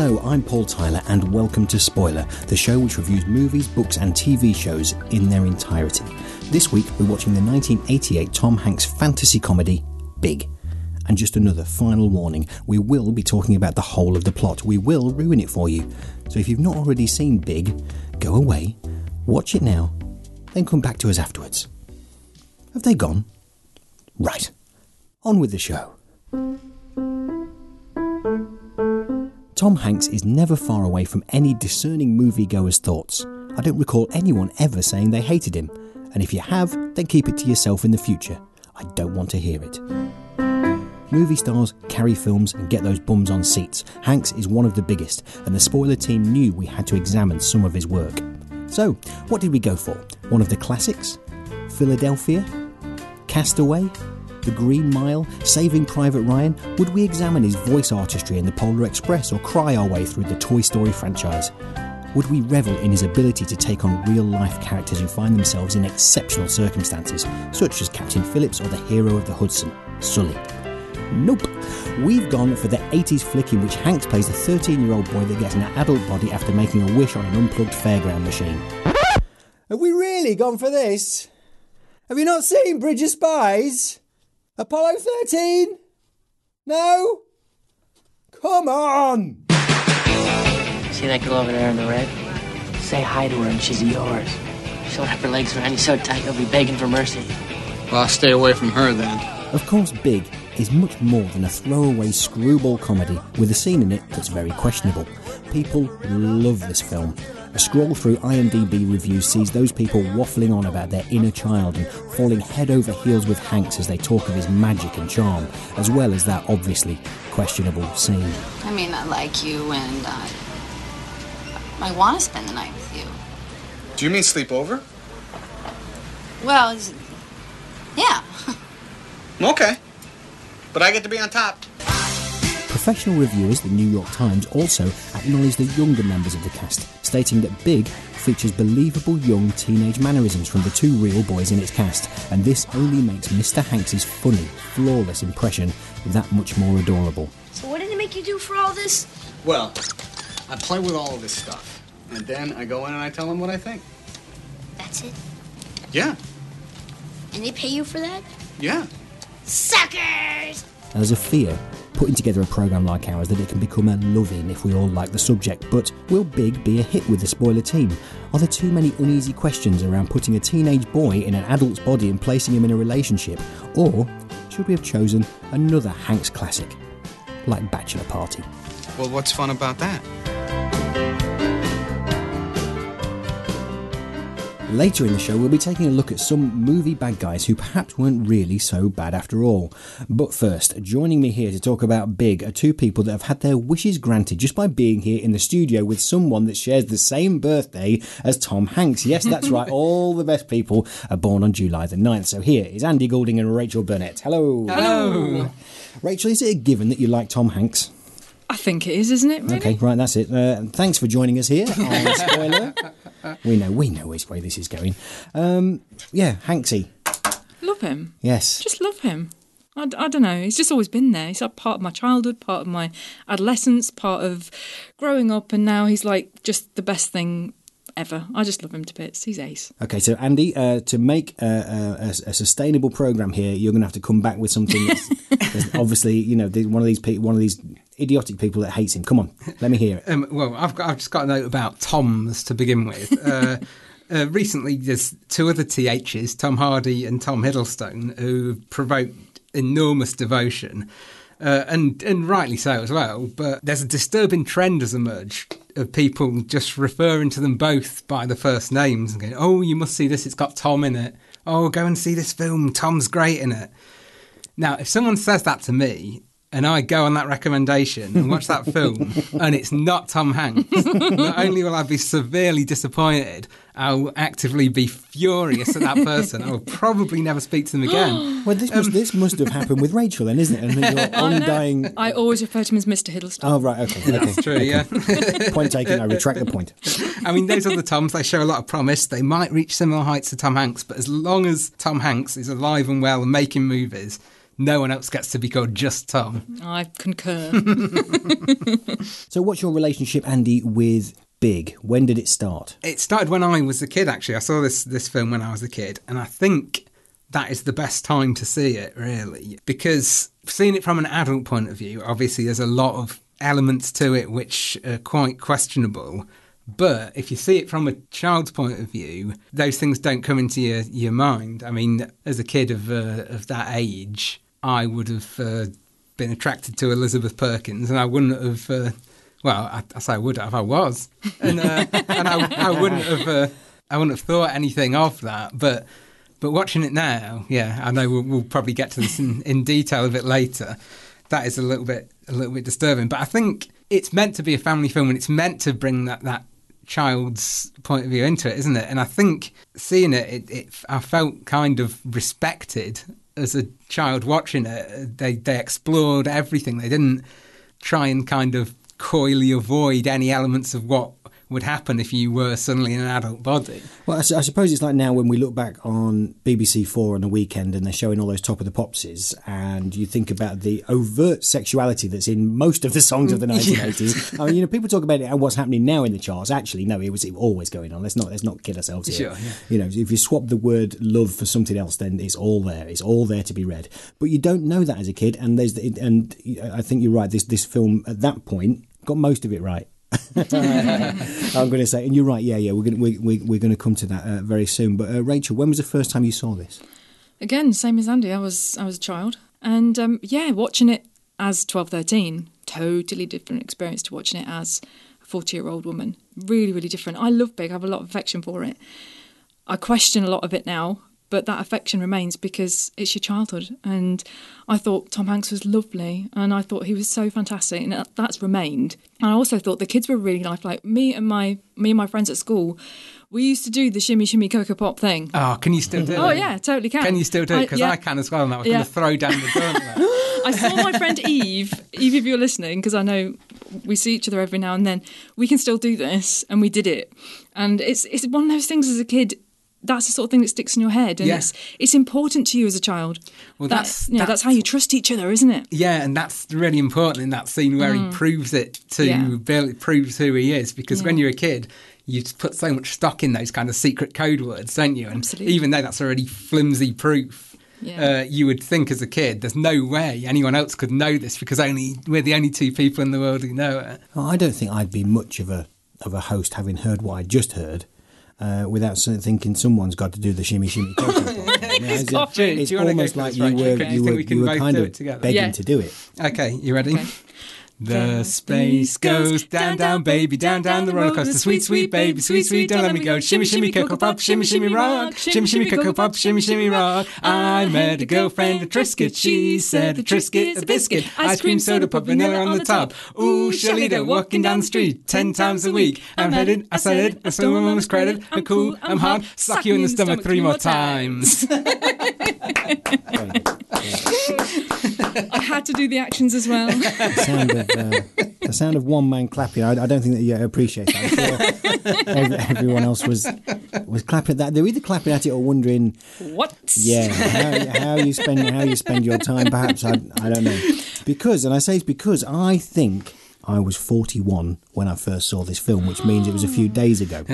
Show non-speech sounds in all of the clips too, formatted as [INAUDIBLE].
Hello, I'm Paul Tyler, and welcome to Spoiler, the show which reviews movies, books, and TV shows in their entirety. This week, we're watching the 1988 Tom Hanks fantasy comedy, Big. And just another final warning we will be talking about the whole of the plot. We will ruin it for you. So if you've not already seen Big, go away, watch it now, then come back to us afterwards. Have they gone? Right. On with the show. Tom Hanks is never far away from any discerning moviegoer's thoughts. I don't recall anyone ever saying they hated him, and if you have, then keep it to yourself in the future. I don't want to hear it. Movie stars carry films and get those bums on seats. Hanks is one of the biggest, and the spoiler team knew we had to examine some of his work. So, what did we go for? One of the classics? Philadelphia? Castaway? The Green Mile? Saving Private Ryan? Would we examine his voice artistry in The Polar Express or cry our way through the Toy Story franchise? Would we revel in his ability to take on real life characters who find themselves in exceptional circumstances, such as Captain Phillips or the hero of the Hudson, Sully? Nope. We've gone for the 80s flick in which Hanks plays a 13 year old boy that gets an adult body after making a wish on an unplugged fairground machine. Have we really gone for this? Have you not seen Bridge of Spies? Apollo 13? No? Come on! See that girl over there in the red? Say hi to her and she's yours. She'll wrap her legs around you so tight you'll be begging for mercy. Well, I'll stay away from her then. Of course, Big is much more than a throwaway screwball comedy with a scene in it that's very questionable. People love this film. A scroll through IMDb reviews sees those people waffling on about their inner child and falling head over heels with Hanks as they talk of his magic and charm, as well as that obviously questionable scene. I mean, I like you and uh, I want to spend the night with you. Do you mean sleep over? Well, yeah. [LAUGHS] Okay. But I get to be on top. Professional reviewers, the New York Times, also acknowledge the younger members of the cast, stating that Big features believable young teenage mannerisms from the two real boys in its cast, and this only makes Mr. Hanks's funny, flawless impression that much more adorable. So what did it make you do for all this? Well, I play with all of this stuff. And then I go in and I tell them what I think. That's it. Yeah. And they pay you for that? Yeah. Suckers! And there's a fear putting together a programme like ours that it can become a love-in if we all like the subject, but will Big be a hit with the spoiler team? Are there too many uneasy questions around putting a teenage boy in an adult's body and placing him in a relationship? Or should we have chosen another Hanks classic, like Bachelor Party? Well, what's fun about that? Later in the show, we'll be taking a look at some movie bad guys who perhaps weren't really so bad after all. But first, joining me here to talk about Big are two people that have had their wishes granted just by being here in the studio with someone that shares the same birthday as Tom Hanks. Yes, that's right, [LAUGHS] all the best people are born on July the 9th. So here is Andy Goulding and Rachael Burnett. Hello. Hello. Rachael, is it a given that you like Tom Hanks? I think it is, isn't it? Really? Okay, right, that's it. Uh, thanks for joining us here on Spoiler. [LAUGHS] we know, we know which way this is going. Um, yeah, Hanksy. Love him. Yes. Just love him. I, don't know. He's just always been there. He's a part of my childhood, part of my adolescence, part of growing up, and now he's like just the best thing ever. I just love him to bits. He's ace. Okay, so Andy, uh, to make uh, a, a sustainable program here, you're going to have to come back with something that's, [LAUGHS] that's obviously, you know, one of these one of these idiotic people that hates him. Come on, let me hear it. Um, well, I've got, I've just got a note about Toms to begin with. [LAUGHS] Uh, uh, recently, there's two other THs, Tom Hardy and Tom Hiddleston, who provoked enormous devotion, uh, and and rightly so as well. But there's a disturbing trend has emerged of people just referring to them both by the first names and going, "Oh, you must see this. It's got Tom in it. Oh, go and see this film. Tom's great in it." Now, if someone says that to me, and I go on that recommendation and watch that film, [LAUGHS] and it's not Tom Hanks, not only will I be severely disappointed, I'll actively be furious at that person. I will probably never speak to them again. [GASPS] Well, this must, um, this must have happened with Rachael then, isn't it? And [LAUGHS] your Oh, no. undying. I always refer to him as Mr. Hiddleston. Oh, right, okay. okay. It's true, yeah. Point taken, I retract the point. I mean, those other Toms, they show a lot of promise. They might reach similar heights to Tom Hanks, but as long as Tom Hanks is alive and well and making movies, no one else gets to be called just Tom. I concur. [LAUGHS] So, what's your relationship, Andy, with Big? When did it start? It started when I was a kid, actually. I saw this, this film when I was a kid, and I think that is the best time to see it, really, because seeing it from an adult point of view, obviously there's a lot of elements to it which are quite questionable. But if you see it from a child's point of view, those things don't come into your, your mind. I mean, as a kid of uh, of that age, I would have uh, been attracted to Elizabeth Perkins, and I wouldn't have. Uh, well, I, I say I would have. I was, and uh, and I, I wouldn't have. Uh, I wouldn't have thought anything of that. But but watching it now, yeah, I know we'll, we'll probably get to this in, in detail a bit later. That is a little bit a little bit disturbing. But I think it's meant to be a family film, and it's meant to bring that that child's point of view into it, isn't it? And I think seeing it, it, it I felt kind of respected as a child watching it. They they explored everything. They didn't try and kind of coyly avoid any elements of what would happen if you were suddenly in an adult body. Well, I, I suppose it's like now when we look back on BBC Four on a weekend and they're showing all those top of the popses, and you think about the overt sexuality that's in most of the songs of the [LAUGHS] 1980s. I mean, you know, people talk about it and what's happening now in the charts. Actually, no, it was always going on. Let's not let's not kid ourselves here. Sure, yeah. You know, if you swap the word love for something else, then it's all there. It's all there to be read. But you don't know that as a kid, and there's the, and I think you're right. This this film at that point got most of it right. [LAUGHS] I'm going to say, and you're right. Yeah, yeah, we're going to, we, we're going to come to that uh, very soon. But uh, Rachael, when was the first time you saw this? Again, same as Andy. I was I was a child, and um, yeah, watching it as 12, 13, totally different experience to watching it as a 40 year old woman. Really, really different. I love Big. I have a lot of affection for it. I question a lot of it now, but that affection remains because it's your childhood. And I thought Tom Hanks was lovely, and I thought he was so fantastic, and that's remained. And I also thought the kids were really lifelike. Me and my me and my friends at school, we used to do the shimmy shimmy cocoa pop thing. Oh, can you still do oh, it? Oh yeah, totally can. Can you still do it? Because I, yeah. can as well, and I was Yeah. going to throw down the gauntlet. [LAUGHS] I saw my friend Eve. Eve, if you're listening, because I know we see each other every now and then, we can still do this, and we did it. And it's it's one of those things as a kid. That's the sort of thing that sticks in your head, and Yeah. it's it's important to you as a child. Well, That- that's- you know, that's that's- how you trust each other, isn't it? Yeah, and that's really important in that scene where he proves it to Mm. Yeah. Bill, proves who he is. Because when you're a kid, you put so much stock in those kind of secret code words, don't you? And Absolutely. even though that's already flimsy proof, Yeah. uh, you would think as a kid, there's no way anyone else could know this because only we're the only two people in the world who know it. Oh, I don't think I'd be much of a of a host having heard what I just heard. Uh, without thinking someone's got to do the shimmy shimmy. cocoa pop. You it's it's you wanna go almost like you Rachael? were Okay, you you were, we you were kind of begging Yeah. to do it. Okay, you ready? Okay. The space goes down, down, baby, down, down the roller coaster. Sweet, sweet, baby, sweet, sweet, don't let me go. Shimmy, shimmy, cocoa pop, shimmy, shimmy, rock. Shimmy, shimmy, cocoa pop, shimmy, shimmy, rock. I met a girlfriend, a Triscuit. She said a Triscuit, a biscuit. Ice cream, soda pop, vanilla on the top. Ooh, Shalita, walking down the street ten times a week. I'm headed, I said it, I stole my mama's credit. I'm cool, I'm hot. Suck you in the stomach three more times. [LAUGHS] [LAUGHS] I had to do the actions as well. [LAUGHS] The sound of uh, the sound of one man clapping. I, I don't think that you appreciate that. Sure every, everyone else was was clapping at that. They're either clapping at it or wondering, what? yeah, how, how you spend how you spend your time. Perhaps I I don't know because, and I say it's because I think I was 41 when I first saw this film, which means it was a few days ago.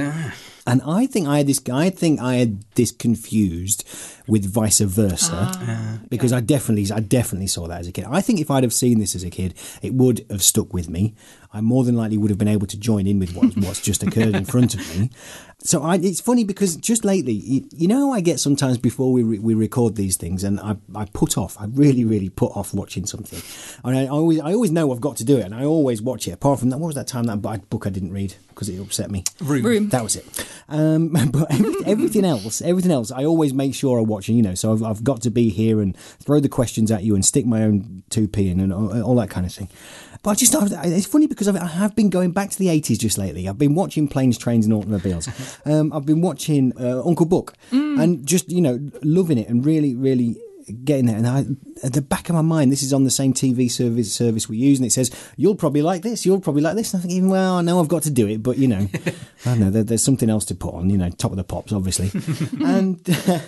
And I think I had this. I think I had this confused with vice versa ah, uh, because I definitely, I definitely saw that as a kid. I think if I'd have seen this as a kid, it would have stuck with me. I more than likely would have been able to join in with what, what's just occurred in front of me. So I, it's funny because just lately, you, you know, how I get sometimes before we re, we record these things, and I, I put off. I really, really put off watching something. And I, always, I always know I've got to do it, and I always watch it. Apart from that, what was that time that bad book I didn't read? because it upset me. Room. Room. That was it. Um, [LAUGHS] but every, everything else, everything else, I always make sure I watch. And you know, so I've, I've got to be here and throw the questions at you and stick my own two p in and all, all that kind of thing. But I just, I- it's funny because I've, been going back to the eighties just lately. I've been watching planes, trains, and automobiles. [LAUGHS] um, I've been watching uh, Uncle Buck and just you know loving it and really, really getting there. And I, at the back of my mind, this is on the same TV service service we use, and it says you'll probably like this, you'll probably like this. And I'm thinking, well, I know I've got to do it, but you know, [LAUGHS] I don't know. There, there's something else to put on, you know, top of the pops, obviously, [LAUGHS] and. yeah,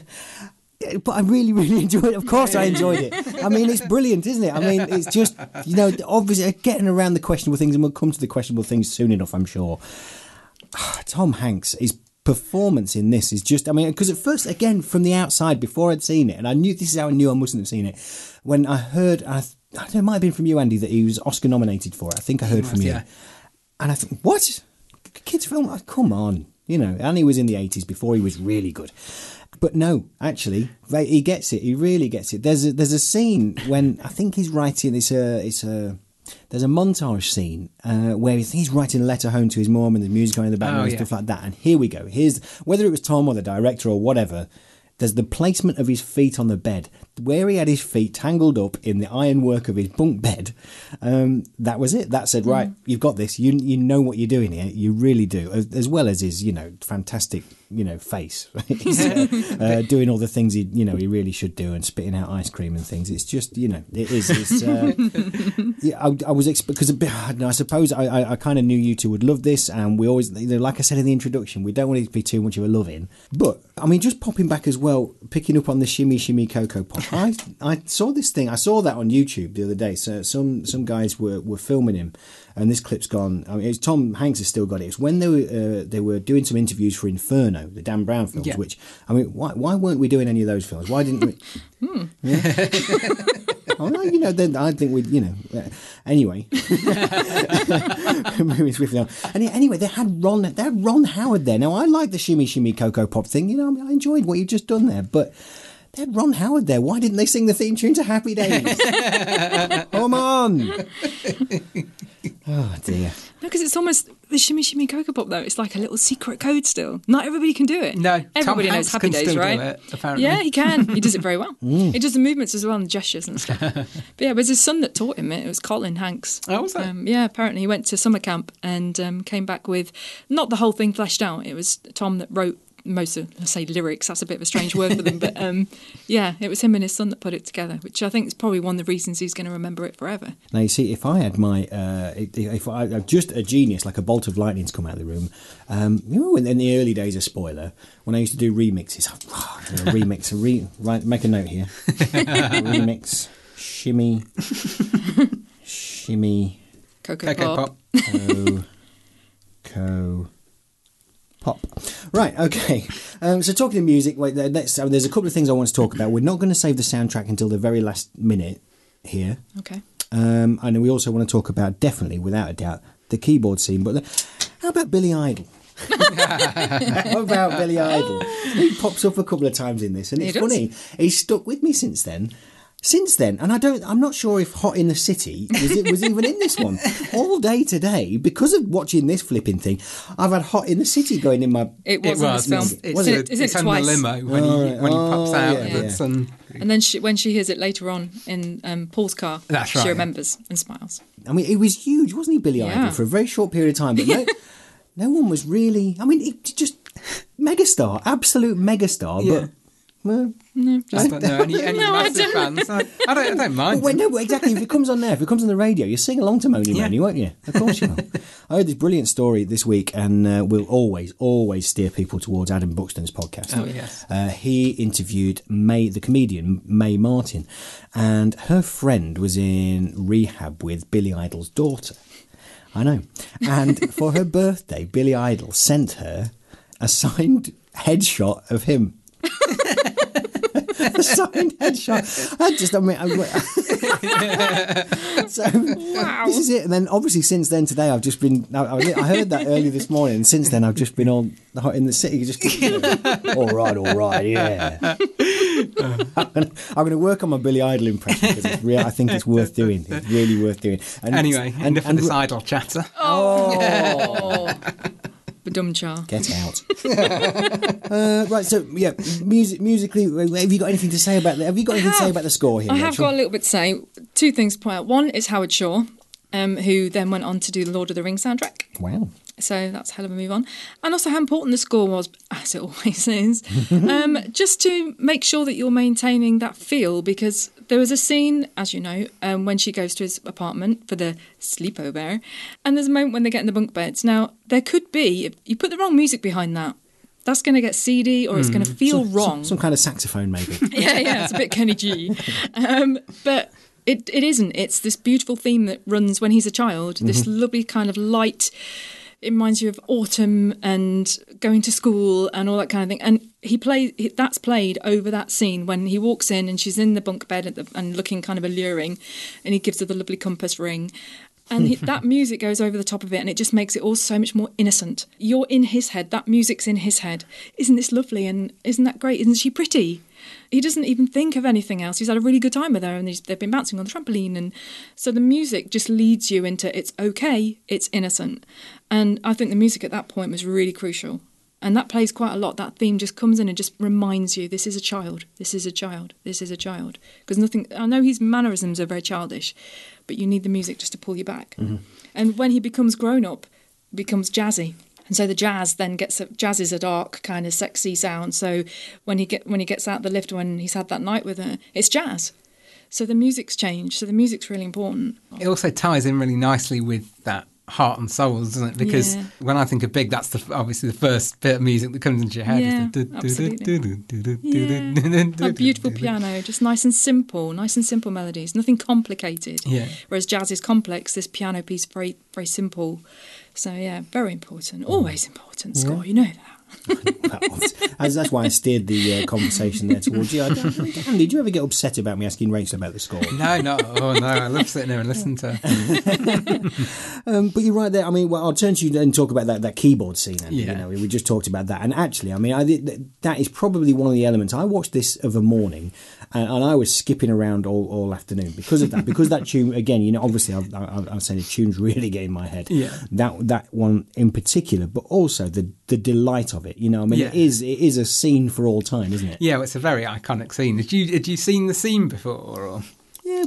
But I really, really [LAUGHS] enjoyed it. Of course, I enjoyed it. I mean, it's brilliant, isn't it? I mean, [LAUGHS] it's just, you know, obviously getting around the questionable things, and we'll come to the questionable things soon enough, I'm sure. Ah, Tom Hanks, his performance in this is just, I mean, because at first, again, from the outside, before I'd seen it, and I knew this is how I knew I mustn't have seen it, when I heard, I, I don't know, it might have been from you, Andy, that he was Oscar nominated for it. I think I heard from you. And I thought, what? Kids film? Oh, come on. You know, and he was in the 80s before he was really good. But no, actually, he gets it. He really gets it. There's a, there's a scene when I think he's writing. It's a it's a there's a montage scene uh, where he's writing a letter home to his mom and the music on in the background Oh, and yeah. stuff like that. And here we go. Here's whether it was Tom or the director or whatever. There's the placement of his feet on the bed, where he had his feet tangled up in the ironwork of his bunk bed. Um, that was it. That said, right, you've got this. You you know what you're doing here. You really do, as, as well as his you know fantastic you know face. [LAUGHS] [LAUGHS] Uh, uh, doing all the things he you know he really should do and spitting out ice cream and things. It's just you know it is. It's, uh, [LAUGHS] yeah, I, I was because a bit- I I suppose I, I, I kind of knew you two would love this, and we always, you know, like I said in the introduction, we don't want it to be too much of a love-in. But I mean, just popping back as well, picking up on the shimmy shimmy cocoa pop. I I saw this thing. I saw that on YouTube the other day. So some some guys were, were filming him, and this clip's gone. I mean, it's Tom Hanks has still got it. It's when they were uh, they were doing some interviews for Inferno, the Dan Brown films. Yeah. Which I mean, why why weren't we doing any of those films? Why didn't we? Yeah. Oh no, you know, then I think we'd, you know. uh, Anyway, [LAUGHS] moving swiftly on. Any, anyway, they had Ron, they had Ron Howard there. Now I like the shimmy shimmy cocoa pop thing. You know, I, mean, I enjoyed what you've just done there, but they had Ron Howard there. Why didn't they sing the theme tune to Happy Days? [LAUGHS] Come on! [LAUGHS] Oh dear. No, because it's almost the shimmy shimmy cocoa pop though. It's like a little secret code still. Not everybody can do it. No, everybody knows Happy Days, right? it, apparently. Yeah, he can. He does it very well. [LAUGHS] Mm. He does the movements as well and the gestures and stuff. [LAUGHS] but yeah, it was his son that taught him it. It was Colin Hanks. Oh, was it? Um, yeah, apparently he went to summer camp and um, came back with not the whole thing fleshed out. It was Tom that wrote most of, I say lyrics. That's a bit of a strange word for them, but [LAUGHS] um, yeah, it was him and his son that put it together, which I think is probably one of the reasons he's going to remember it forever. Now you see, if I had my, uh, if I just a genius, like a bolt of lightning's come out of the room. Um, you know, in, in the early days of spoiler, when I used to do remixes, oh, you know, remix, a re, right, make a note here, [LAUGHS] remix, shimmy, [LAUGHS] shimmy, Cocoa, Cocoa pop. Pop. co, co, pop. Right, okay. Um, so talking to music, wait, let's, uh, there's a couple of things I want to talk about. We're not going to save the soundtrack until the very last minute here. Okay. Um, and we also want to talk about, definitely, without a doubt, the keyboard scene. But the- how about Billy Idol? [LAUGHS] how about Billy Idol? He pops up a couple of times in this, and it's funny. He's stuck with me since then. Since then, and I don't, I'm not sure if "Hot in the City" was, it was even in this one. [LAUGHS] All day today, because of watching this flipping thing, I've had "Hot in the City" going in my. It It was, was. in this film. it's, Was a- it? Is it it's on twice? the limo when he Alright. when he pops Oh, out. yeah, and it's And then she, when she hears it later on in um, Paul's car, That's she right, yeah. remembers and smiles. I mean, he was huge, wasn't he, Billy Yeah. Idol, for a very short period of time? But no, [LAUGHS] no one was really. I mean, he just megastar, absolute megastar. Yeah. But well, I don't know any, [LAUGHS] any No, I massive fans. I, I don't. I don't mind. Well, no, but exactly. If it comes on there, if it comes on the radio, you sing along to Mony Yeah. Mony, won't you? Of course you will. [LAUGHS] I heard this brilliant story this week, and uh, we'll always, always steer people towards Adam Buxton's podcast. Oh, yes. Uh, he interviewed May, the comedian Mae Martin, and her friend was in rehab with Billy Idol's daughter. I know. And [LAUGHS] for her birthday, Billy Idol sent her a signed headshot of him. [LAUGHS] a signed headshot. I just, I mean, I, [LAUGHS] so this is it. And then obviously since then today, I've just been. I, I I heard that early this morning, and since then I've just been on in the city. Just you [LAUGHS] know, all right, all right, yeah. I'm gonna, work on my Billy Idol impression because it's real. I think it's worth doing. It's really worth doing. And Anyway, enough of this idle chatter. Oh, dumb char. Get out. [LAUGHS] uh, right, so yeah, music, musically, have you got anything to say about the, Have you got anything to say about the score here? I have Rachael? got a little bit to say. Two things to point out. One is Howard Shore, um, who then went on to do the Lord of the Rings soundtrack. Wow. So that's a hell of a move on. And also how important the score was, as it always is, [LAUGHS] um, just to make sure that you're maintaining that feel because there was a scene, as you know, um, when she goes to his apartment for the sleepover, and there's a moment when they get in the bunk beds. Now, there could be, if you put the wrong music behind that, that's going to get seedy or it's going to feel Some- wrong. Some, some kind of saxophone, maybe. [LAUGHS] yeah, yeah, it's a bit Kenny G. Um, but it, it isn't. It's this beautiful theme that runs when he's a child. This lovely kind of light. It reminds you of autumn and going to school and all that kind of thing. And he plays that's played over that scene when he walks in and she's in the bunk bed at the, and looking kind of alluring, and he gives her the lovely compass ring. And he, [LAUGHS] that music goes over the top of it, and it just makes it all so much more innocent. You're in his head. That music's in his head. Isn't this lovely? And isn't that great? Isn't she pretty? He doesn't even think of anything else. He's had a really good time with her, and he's, they've been bouncing on the trampoline. And so the music just leads you into it's okay, it's innocent. And I think the music at that point was really crucial. And that plays quite a lot. That theme just comes in and just reminds you this is a child, this is a child, this is a child. Because nothing, I know his mannerisms are very childish, but you need the music just to pull you back. Mm-hmm. And when he becomes grown up, becomes jazzy. And so the jazz then gets a, jazz is a dark kind of sexy sound. So when he get when he gets out the lift when he's had that night with her, it's jazz. So the music's changed. So the music's really important. It also ties in really nicely with that heart and soul, doesn't it? Because Yeah. when I think of Big, that's the obviously the first bit of music that comes into your head. Yeah, absolutely. [LAUGHS] A beautiful piano, just nice and simple, nice and simple melodies, nothing complicated. Yeah. Whereas jazz is complex. This piano piece very very simple. So yeah, very important. Always important. Score, you know that. [LAUGHS] As that's why I steered the uh, conversation there towards you. I don't- Dan, did you ever get upset about me asking Rachael about the score? No, no, oh no! I love sitting there and listening to. her. [LAUGHS] Um, but you're right there. I mean, well, I'll turn to you and talk about that, that keyboard scene. Andy. Yeah. You know, we just talked about that, and actually, I mean, I that is probably one of the elements. I watched this of a morning, and, and I was skipping around all, all afternoon because of that. because that tune, [LAUGHS] again, you know, obviously, I've, I've, I've said the tunes really get in my head. Yeah. That that one in particular, but also the the delight of it. You know, I mean, it Yeah. is it is a scene for all time, isn't it? Yeah, well, it's a very iconic scene. Had you had you seen the scene before? Or?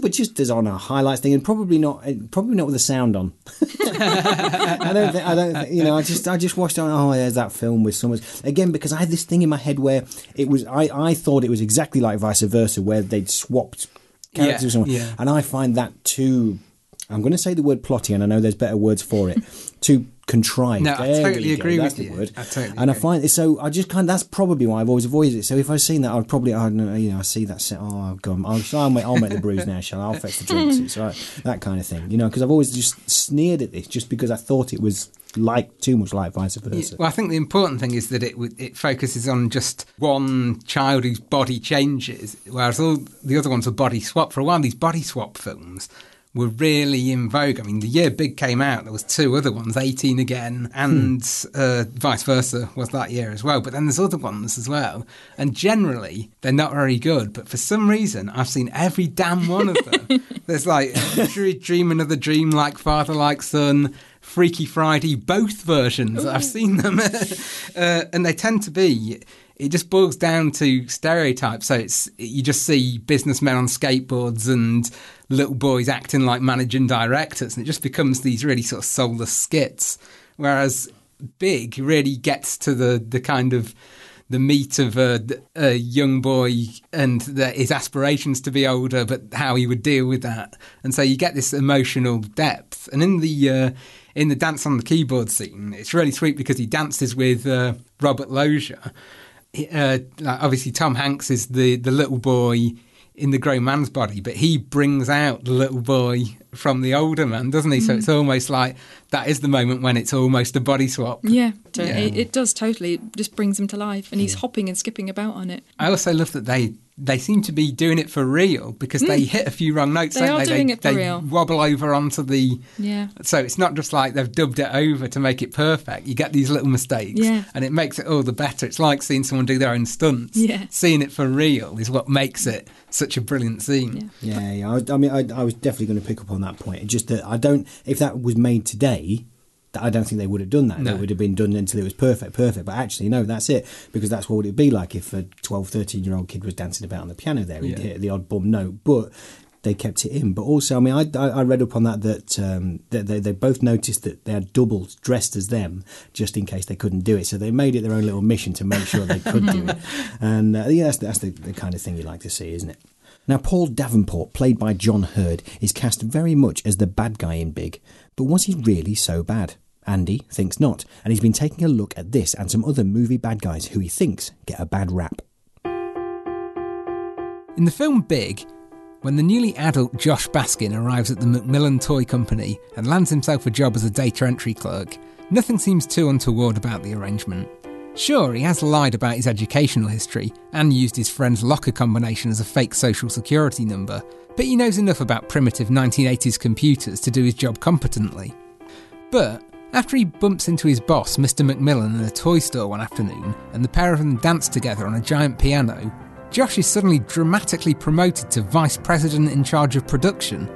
But just as on a highlights thing, and probably not, eh, probably not with the sound on. [LAUGHS] I don't, think, I don't, think, you know, I just, I just watched on. Oh, there's that film with Summers again because I had this thing in my head where it was, I, I thought it was exactly like vice versa, where they'd swapped characters Yeah, yeah. and I find that too. I'm going to say the word plotty, and I know there's better words for it. [LAUGHS] too contrived. No, I There totally we go, agree that's with the you. Word. I totally and I agree. find so. I just kind. Of, that's probably why I've always avoided it. So if I've seen that, I'd probably, I know, you know, I see that. Set, oh, God, I'll, I'll, make, I'll make the brews now, shall I? I'll fetch the drinks. It's right, that kind of thing, you know. Because I've always just sneered at this, just because I thought it was like too much like vice versa. Well, I think the important thing is that it it focuses on just one child whose body changes, whereas all the other ones are body swap. For a while, these body swap films were really in vogue. I mean, the year Big came out, there was two other ones, 18 again, and uh, vice versa was that year as well. But then there's other ones as well, and generally they're not very good. But for some reason, I've seen every damn one of them. [LAUGHS] there's like Dre- Dreaming of the Dream, like Father, like Son. Freaky Friday, both versions. I've seen them, [LAUGHS] uh, and they tend to be. It just boils down to stereotypes. So it's you just see businessmen on skateboards and little boys acting like managing directors, and it just becomes these really sort of soulless skits. Whereas Big really gets to the the kind of the meat of a, a young boy and the, his aspirations to be older, but how he would deal with that. And so you get this emotional depth. And in the uh, in the dance on the keyboard scene, it's really sweet because he dances with uh, Robert Loggia. Uh, obviously, Tom Hanks is the the little boy in the grown man's body, but he brings out the little boy from the older man, doesn't he? So it's mm. almost like that is the moment when it's almost a body swap. Yeah, Yeah. It, it does totally. It just brings him to life, and he's hopping and skipping about on it. I also love that they they seem to be doing it for real because they hit a few wrong notes. Mm. They don't are they? doing they, it for they real. wobble over onto the. Yeah. So it's not just like they've dubbed it over to make it perfect. You get these little mistakes, Yeah. and it makes it all the better. It's like seeing someone do their own stunts. Yeah. Seeing it for real is what makes it such a brilliant scene. Yeah. Yeah, yeah. I, I mean, I, I was definitely going to pick up on that point. Just that I don't. If that was made today, I don't think they would have done that. No. It would have been done until it was perfect, perfect. But actually, no, that's it. Because that's what it'd be like if a 12, 13 year old kid was dancing about on the piano there. He'd Yeah. hit the odd bum note. But they kept it in. But also, I mean, I, I, I read up on that that, um, that they, they both noticed that they had doubles dressed as them just in case they couldn't do it. So they made it their own little mission to make sure they could do it. [LAUGHS] And uh, yeah, that's, that's the, the kind of thing you like to see, isn't it? Now, Paul Davenport, played by John Heard, is cast very much as the bad guy in Big. But was he really so bad? Andy thinks not, and he's been taking a look at this and some other movie bad guys who he thinks get a bad rap. In the film Big, when the newly adult Josh Baskin arrives at the Macmillan Toy Company and lands himself a job as a data entry clerk, nothing seems too untoward about the arrangement. Sure, he has lied about his educational history and used his friend's locker combination as a fake social security number, but he knows enough about primitive 1980s computers to do his job competently. But after he bumps into his boss, Mr. Macmillan, in a toy store one afternoon, and the pair of them dance together on a giant piano, Josh is suddenly dramatically promoted to vice president in charge of production,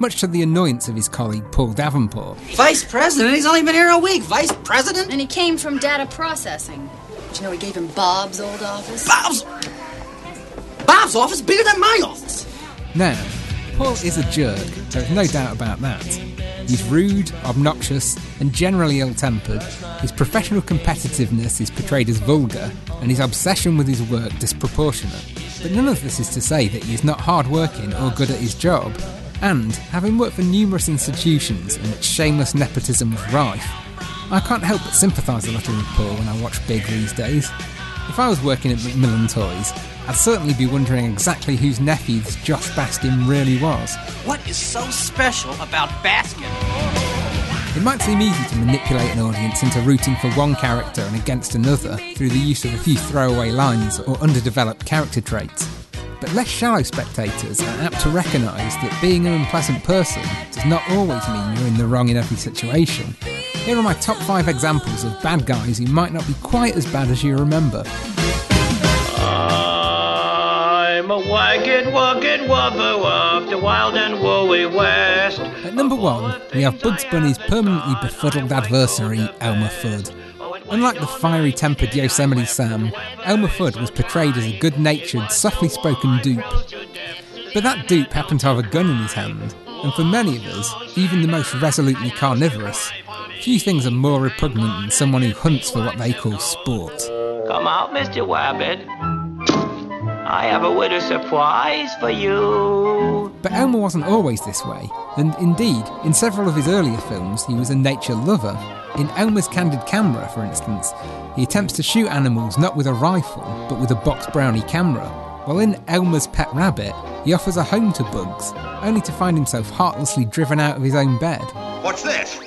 much to the annoyance of his colleague Paul Davenport. Vice president? He's only been here a week. Vice president? And he came from data processing. Did you know he gave him Bob's old office? Bob's. Bob's office bigger than my office. Now, Paul is a jerk, there's no doubt about that. He's rude, obnoxious, and generally ill tempered. His professional competitiveness is portrayed as vulgar, and his obsession with his work disproportionate. But none of this is to say that he is not hardworking or good at his job. And, having worked for numerous institutions in which shameless nepotism was rife, I can't help but sympathise a little with Paul when I watch Big these days. If I was working at Macmillan Toys, I'd certainly be wondering exactly whose nephew this Josh Baskin really was. What is so special about Baskin? It might seem easy to manipulate an audience into rooting for one character and against another through the use of a few throwaway lines or underdeveloped character traits. But less shallow spectators are apt to recognise that being an unpleasant person does not always mean you're in the wrong in every situation. Here are my top 5 examples of bad guys who might not be quite as bad as you remember. I'm a wagged, wagged wubba of the wild and woolly west. At number 1, we have Bugs Bunny's permanently befuddled adversary, Elmer Fudd. Unlike the fiery tempered Yosemite Sam, Elmer Fudd was portrayed as a good natured, softly spoken dupe. But that dupe happened to have a gun in his hand, and for many of us, even the most resolutely carnivorous, few things are more repugnant than someone who hunts for what they call sport. Come out, Mr. Wabbit. I have a little surprise for you. But Elmer wasn't always this way, and indeed, in several of his earlier films, he was a nature lover. In Elmer's Candid Camera, for instance, he attempts to shoot animals not with a rifle, but with a box brownie camera. While in Elmer's Pet Rabbit, he offers a home to Bugs, only to find himself heartlessly driven out of his own bed. What's this?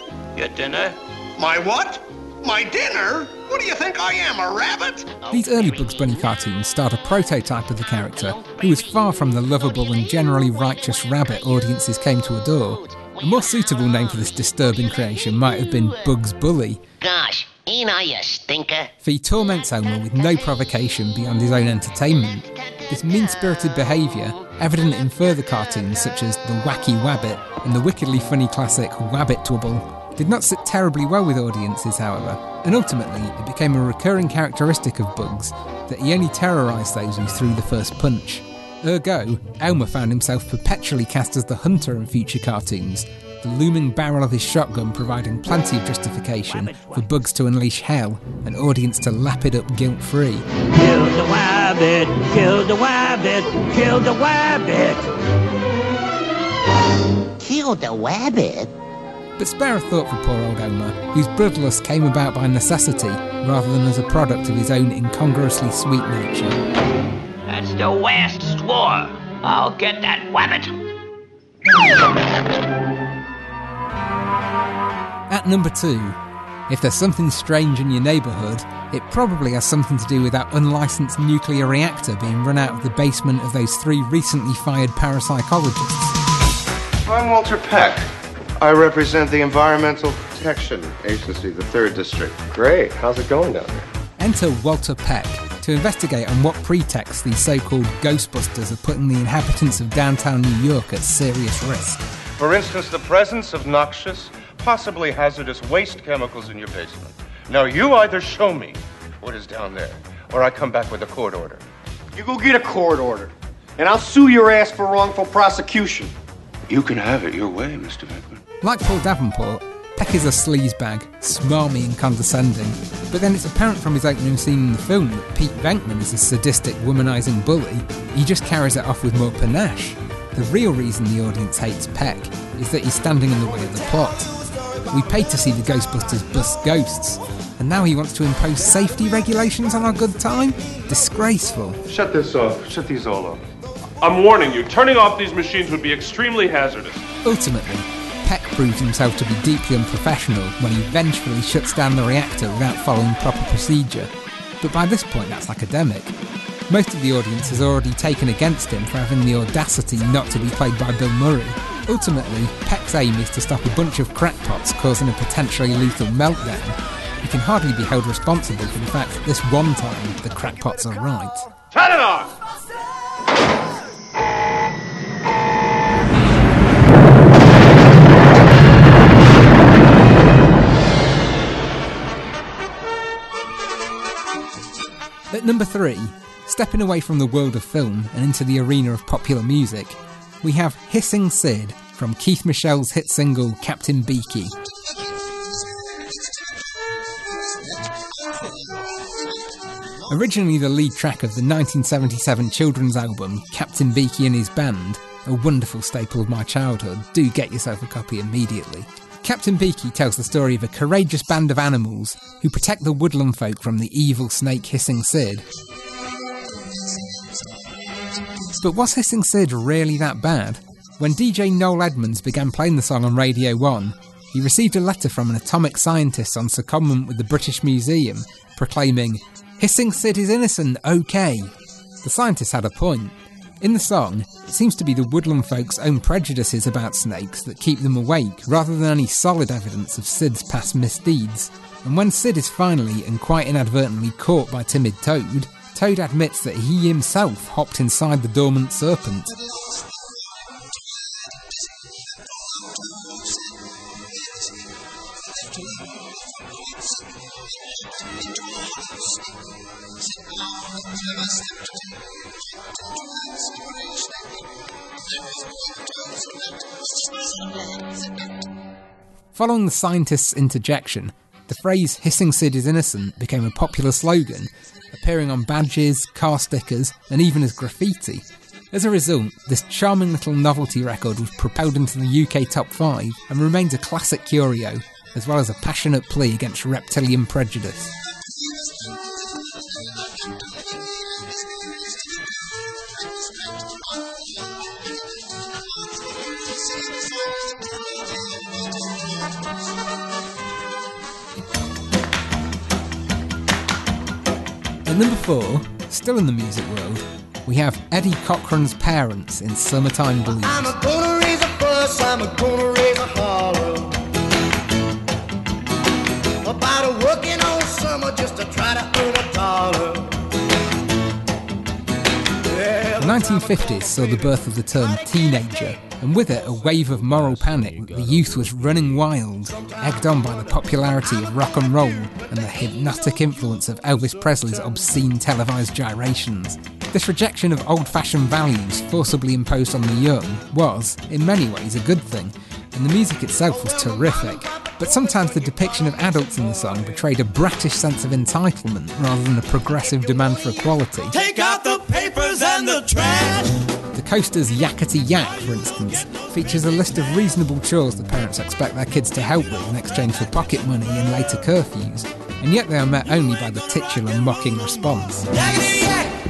Your dinner? My what? My dinner? What do you think I am, a rabbit? These early Bugs Bunny cartoons starred a prototype of the character who was far from the lovable and generally righteous rabbit audiences came to adore. A more suitable name for this disturbing creation might have been Bugs Bully, Gosh, ain't I a stinker? for he torments Elmer with no provocation beyond his own entertainment. This mean spirited behaviour, evident in further cartoons such as The Wacky Wabbit and the wickedly funny classic Wabbit Twouble, did not sit terribly well with audiences, however, and ultimately it became a recurring characteristic of Bugs that he only terrorised those who threw the first punch. Ergo, Elmer found himself perpetually cast as the hunter in future cartoons, the looming barrel of his shotgun providing plenty of justification for Bugs to unleash hell, and audience to lap it up guilt free. Kill the wabbit, kill the wabbit, kill the wabbit. Kill the wabbit? But spare a thought for poor old Elmer, whose bloodlust came about by necessity rather than as a product of his own incongruously sweet nature. That's the last straw. I'll get that wabbit. At number two, if there's something strange in your neighbourhood, it probably has something to do with that unlicensed nuclear reactor being run out of the basement of those three recently fired parapsychologists. I'm Walter Peck. I represent the Environmental Protection Agency, the 3rd District. Great. How's it going down there? Enter Walter Peck to investigate on what pretext these so called Ghostbusters are putting the inhabitants of downtown New York at serious risk. For instance, the presence of noxious possibly hazardous waste chemicals in your basement. Now you either show me what is down there, or I come back with a court order. You go get a court order, and I'll sue your ass for wrongful prosecution. You can have it your way, Mr. Venkman. Like Paul Davenport, Peck is a sleazebag, smarmy and condescending, but then it's apparent from his opening scene in the film that Pete Venkman is a sadistic, womanising bully. He just carries it off with more panache. The real reason the audience hates Peck is that he's standing in the way of the plot. We paid to see the Ghostbusters bust ghosts, and now he wants to impose safety regulations on our good time? Disgraceful. Shut this off. Shut these all off. I'm warning you, turning off these machines would be extremely hazardous. Ultimately, Peck proves himself to be deeply unprofessional when he vengefully shuts down the reactor without following proper procedure. But by this point, that's academic. Most of the audience has already taken against him for having the audacity not to be played by Bill Murray. Ultimately, Peck's aim is to stop a bunch of crackpots causing a potentially lethal meltdown. He can hardly be held responsible for the fact that this one time the crackpots are right. Turn it on! At number three, stepping away from the world of film and into the arena of popular music, we have Hissing Sid from Keith Michell's hit single Captain Beaky. Originally the lead track of the 1977 children's album Captain Beaky and His Band, a wonderful staple of my childhood, do get yourself a copy immediately. Captain Beaky tells the story of a courageous band of animals who protect the woodland folk from the evil snake Hissing Sid. But was Hissing Sid really that bad? When DJ Noel Edmonds began playing the song on Radio 1, he received a letter from an atomic scientist on secondment with the British Museum proclaiming, Hissing Sid is innocent, okay. The scientist had a point. In the song, it seems to be the woodland folks' own prejudices about snakes that keep them awake, rather than any solid evidence of Sid's past misdeeds. And when Sid is finally and quite inadvertently caught by timid Toad, Toad admits that he himself hopped inside the dormant serpent. Following the scientist's interjection, the phrase Hissing Sid is innocent became a popular slogan, appearing on badges, car stickers, and even as graffiti. As a result, this charming little novelty record was propelled into the UK top 5 and remains a classic curio, as well as a passionate plea against reptilian prejudice. At number four, still in the music world, we have Eddie Cochran's parents in Summertime Blues. 1950s saw the birth of the term teenager, and with it a wave of moral panic. The youth was running wild, egged on by the popularity of rock and roll and the hypnotic influence of Elvis Presley's obscene televised gyrations. This rejection of old fashioned values forcibly imposed on the young was, in many ways, a good thing, and the music itself was terrific. But sometimes the depiction of adults in the song betrayed a bratish sense of entitlement rather than a progressive demand for equality. Take out the papers and the trash. The Coasters' Yakety Yak, for instance, features a list of reasonable chores the parents expect their kids to help with in exchange for pocket money and later curfews, and yet they are met only by the titular mocking response.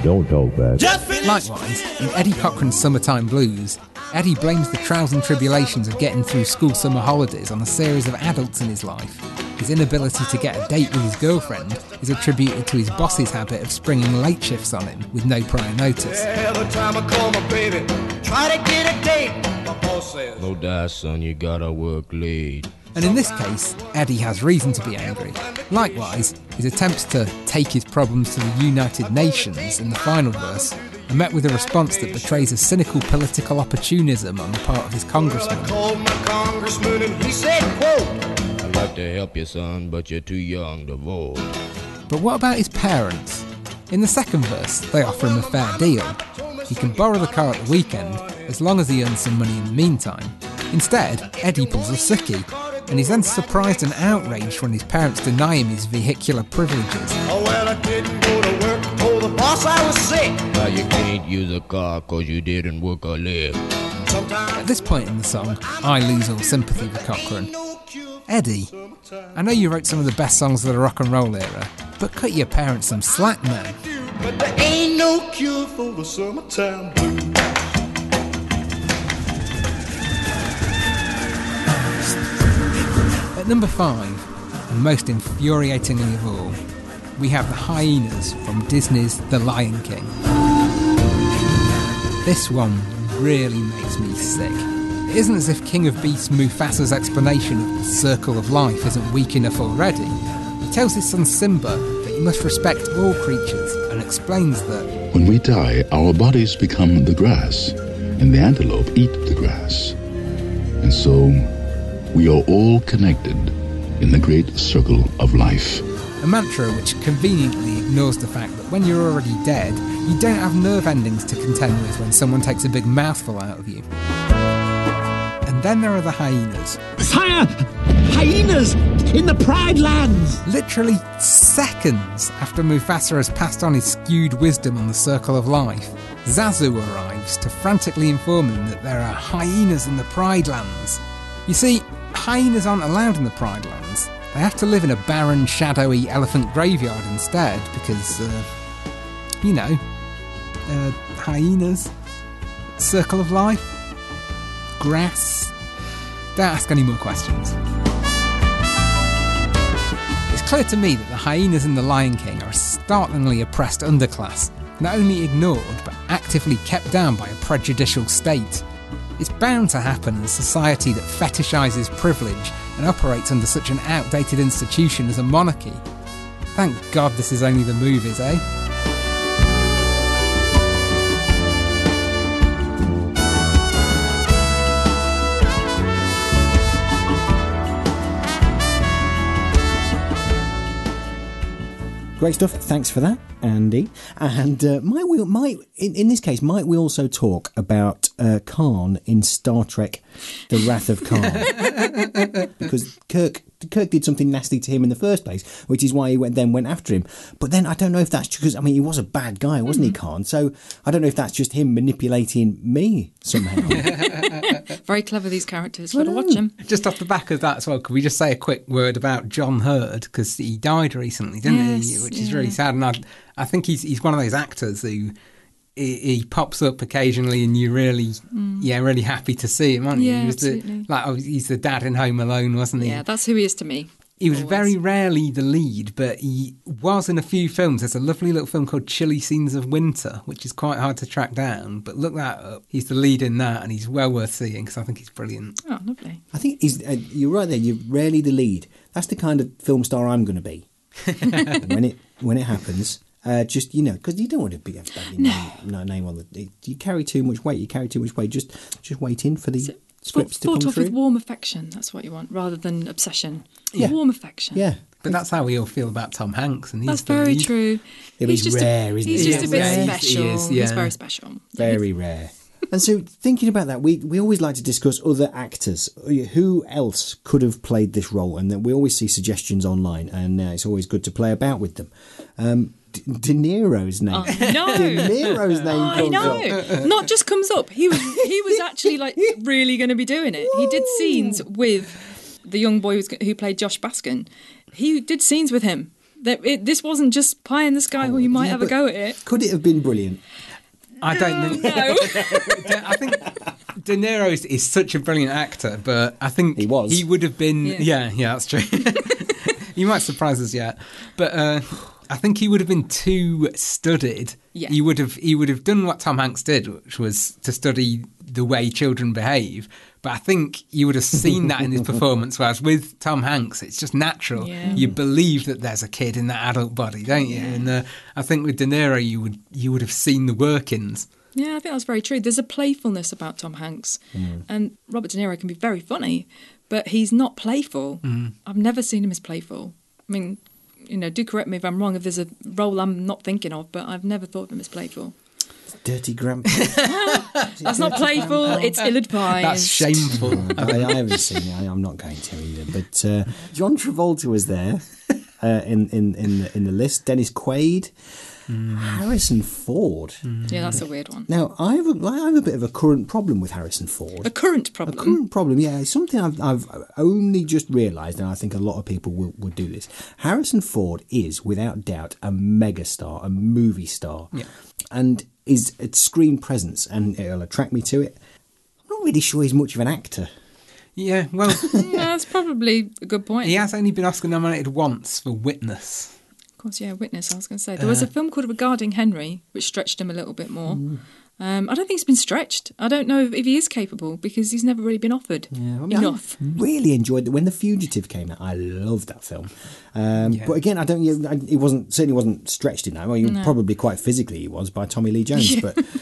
Don't talk back. Likewise, in Eddie Cochran's Summertime Blues, Eddie blames the trials and tribulations of getting through school summer holidays on a series of adults in his life. His inability to get a date with his girlfriend is attributed to his boss's habit of springing late shifts on him with no prior notice. Every time I call my baby, try to get a date. My boss says, No die, son, you gotta work late. And in this case, Eddie has reason to be angry. Likewise, his attempts to take his problems to the United Nations in the final verse and met with a response that betrays a cynical political opportunism on the part of his congressman. i Called my congressman and he said, quote, I'd like to help you, son, but you're too young to vote. But what about his parents? In the second verse, they offer him a fair deal. He can borrow the car at the weekend as long as he earns some money in the meantime. Instead, Eddie pulls a sickie, and he's then surprised and outraged when his parents deny him his vehicular privileges. oh, well, Told I was sick. Now you can't use a car 'cause you didn't work a leg. At this point in the song, I lose all sympathy for Cochran. Eddie, I know you wrote some of the best songs of the rock and roll era, but cut your parents some slack, man. But there ain't no cure for the summertime blues. At number five, and most infuriatingly of all, we have the hyenas from Disney's The Lion King. This one really makes me sick. It isn't as if King of Beasts Mufasa's explanation of the circle of life isn't weak enough already. He tells his son Simba that he must respect all creatures and explains that When we die, our bodies become the grass, and the antelope eat the grass. And so, we are all connected in the great circle of life. A mantra which conveniently ignores the fact that when you're already dead, you don't have nerve endings to contend with when someone takes a big mouthful out of you. And then there are the hyenas. Sire! Hyenas! In the Pride Lands! Literally seconds after Mufasa has passed on his skewed wisdom on the circle of life, Zazu arrives to frantically inform him that there are hyenas in the Pride Lands. You see, hyenas aren't allowed in the Pride Lands. They have to live in a barren, shadowy elephant graveyard instead because, uh, you know, uh, hyenas, circle of life, grass. Don't ask any more questions. It's clear to me that the hyenas in The Lion King are a startlingly oppressed underclass, not only ignored but actively kept down by a prejudicial state. It's bound to happen in a society that fetishises privilege and operates under such an outdated institution as a monarchy. Thank God this is only the movies, eh? Great stuff. Thanks for that, Andy. And uh, might we might in, in this case might we also talk about uh, Khan in Star Trek: The Wrath of Khan [LAUGHS] because Kirk Kirk did something nasty to him in the first place, which is why he went then went after him. But then I don't know if that's because I mean he was a bad guy, wasn't he, mm. Khan? So I don't know if that's just him manipulating me somehow. [LAUGHS] Very clever, these characters. Gotta watch mm. them. Just off the back of that as well, could we just say a quick word about John Heard because he died recently, didn't Yes, he? Which is yeah. really sad, and I, I think he's he's one of those actors who. He, he pops up occasionally, and you're really, Mm. yeah, really happy to see him, aren't you? Yeah, He was the- absolutely. like, oh, he's the dad in Home Alone, wasn't he? Yeah, that's who he is to me. He was very rarely the lead, but he was in a few films. There's a lovely little film called Chilly Scenes of Winter, which is quite hard to track down. But look that up. He's the lead in that, and he's well worth seeing because I think he's brilliant. Oh, lovely. I think he's, uh, you're right there. You're rarely the lead. That's the kind of film star I'm going to be [LAUGHS] when it when it happens. Uh, just you know, because you don't want to be a badly No. name, name on the. You carry too much weight. You carry too much weight. Just just waiting for the scripts to Thought come of through. with warm affection. That's what you want, rather than obsession. Yeah. Warm affection. Yeah. But that's how we all feel about Tom Hanks, and he's That's very lead. true. Yeah, he's just rare, a, isn't he's he? just a He's bit rare. He special. is, He's very special. Very rare. [LAUGHS] And so, thinking about that, we, we always like to discuss other actors. Who else could have played this role? And then we always see suggestions online, and uh, it's always good to play about with them. Um, D- De Niro's name. Oh, [LAUGHS] no. De Niro's name I comes know. up. [LAUGHS] Not just comes up. He was he was actually like [LAUGHS] really going to be doing it. He did scenes with the young boy who's, who played Josh Baskin. He did scenes with him. That it, this wasn't just pie in the sky. well, you might yeah, have a go at it. Could it have been brilliant? I don't think. I think De Niro is, is such a brilliant actor, but I think he was. He would have been. Yeah. Yeah, yeah, that's true. he might surprise us yet, but uh, I think he would have been too studied. Yeah. He would have he would have done what Tom Hanks did, which was to study the way children behave. But I think you would have seen that in his [LAUGHS] performance. Whereas with Tom Hanks, it's just natural. Yeah. You believe that there's a kid in that adult body, don't you? And uh, I think with De Niro, you would you would have seen the workings. Yeah, I think that's very true. There's a playfulness about Tom Hanks, and Robert De Niro can be very funny, but he's not playful. Mm. I've never seen him as playful. I mean, you know, do correct me if I'm wrong. If there's a role I'm not thinking of, but I've never thought of him as playful. Dirty grandpa. [LAUGHS] That's not playful. It's ill-advised. That's shameful. I, I haven't seen it. I, I'm not going to either. But uh, John Travolta was there uh, in in in the, in the list. Dennis Quaid, Harrison Ford. Yeah, that's a weird one. Now I have a, I have a bit of a current problem with Harrison Ford. A current problem. A current problem, yeah. It's something I've, I've only just realised, and I think a lot of people will, will do this. Harrison Ford is, without doubt, a megastar, a movie star, Yeah. and is a screen presence, and it'll attract me to it. I'm not really sure he's much of an actor. Yeah, well, [LAUGHS] Yeah, that's probably a good point. he has only been Oscar nominated once for Witness. Of course, yeah, Witness. I was going to say there was a film called Regarding Henry, which stretched him a little bit more. Um, I don't think he's been stretched. I don't know if he is capable because he's never really been offered Yeah, I mean, enough. I really enjoyed it when The Fugitive came out. I loved that film. Um, Yeah. But again, I don't. You, I, it wasn't certainly wasn't stretched in that. Well, No. probably quite physically he was by Tommy Lee Jones, but. [LAUGHS]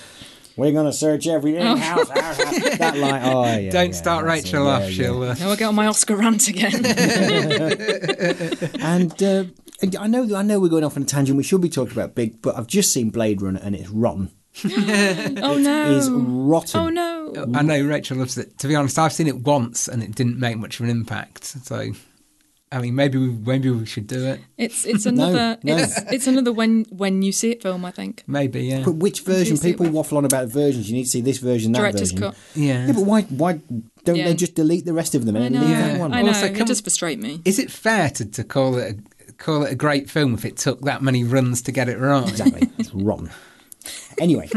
We're gonna search every house. house, house. That line. Oh, [LAUGHS] yeah. Don't yeah, start Rachael it, off. yeah, yeah. She'll. Uh, Now I get on my Oscar rant again. [LAUGHS] and uh, and I know I know we're going off on a tangent. We should be talking about big, but I've just seen Blade Runner and it's rotten. [LAUGHS] oh no! It is rotten. Oh no! I know Rachael loves it. To be honest, I've seen it once and it didn't make much of an impact. So, I mean, maybe we, maybe we should do it. It's it's [LAUGHS] another no. it's it's another when when you see it film. I think Maybe, yeah. But which version? People waffle on about versions. You need to see this version, that director's version. cut. Yeah. Yeah, but why? Why don't Yeah. they just delete the rest of them and I then know. leave that one? I know. Also, it just does frustrate me. Is it fair to, to call it a, call it a great film if it took that many runs to get it right? Exactly. It's rotten. Anyway,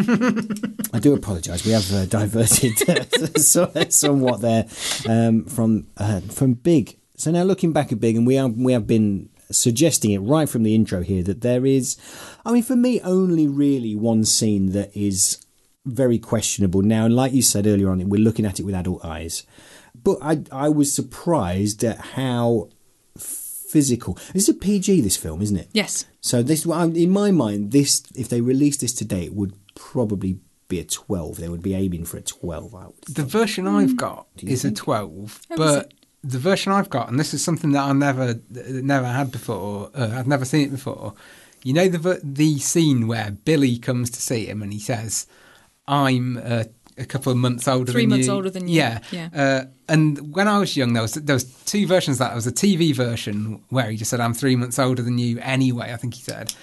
I do apologise. We have uh, diverted [LAUGHS] so, somewhat there um, from uh, from Big. So now looking back at Big, and we have we have been suggesting it right from the intro here that there is, I mean, for me, only really one scene that is very questionable now. And like you said earlier on, we're looking at it with adult eyes. But I I was surprised at how physical. This is a PG. This film, isn't it? Yes. So this, in my mind, this if they released this today, it would probably be a twelve. They would be aiming for a twelve. I would The version I've got Do you is a 12, Oh, is but the version I've got, and this is something that I never never had before, uh, I've never seen it before. You know the the scene where Billy comes to see him and he says, "I'm uh, a couple of months older Three months you." older than you. Yeah, Yeah. Uh, and when I was young, there was there was two versions of that. There was a TV version where he just said, "I'm three months older than you." Anyway, I think he said,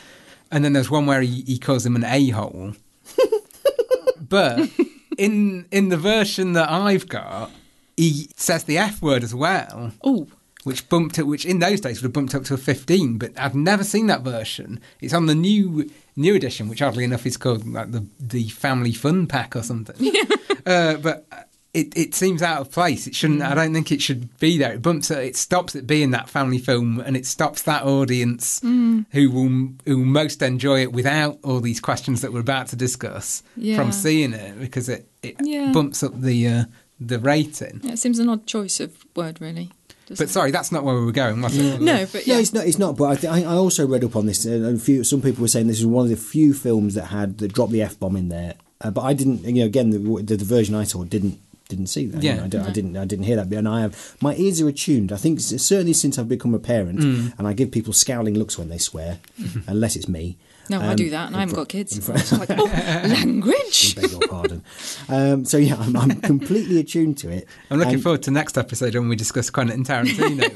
and then there's one where he, he calls him an a hole. [LAUGHS] but in in the version that I've got, he says the F word as well. Oh, Which bumped it, which in those days would have bumped up to a 15, but I've never seen that version. It's on the new new edition, which oddly enough is called like the the Family Fun Pack or something. [LAUGHS] uh, but it, it seems out of place. It shouldn't. I don't think it should be there. It bumps it. It stops it being that family film, and it stops that audience Mm. who will who will most enjoy it without all these questions that we're about to discuss Yeah. from seeing it because it, it Yeah. bumps up the uh, the rating. yeah, it seems an odd choice of word, really. Doesn't But sorry, that's not where we were going, was it? No, but No, yeah. it's not. It's not. But I, th- I I also read up on this, and a few some people were saying this is one of the few films that had that dropped the f bomb in there. Uh, but I didn't. You know, again, the, the, the version I saw didn't didn't see that. You Yeah. know, I, don't- I didn't. I didn't hear that. And I have my ears are attuned. I think certainly since I've become a parent, Mm. and I give people scowling looks when they swear, [LAUGHS] unless it's me. No, I Um, do that, and I haven't fr- got kids. in front- like, oh, [LAUGHS] language. I beg your pardon. Um, so yeah, I'm, I'm completely attuned to it. I'm looking And- forward to next episode when we discuss Quentin Tarantino.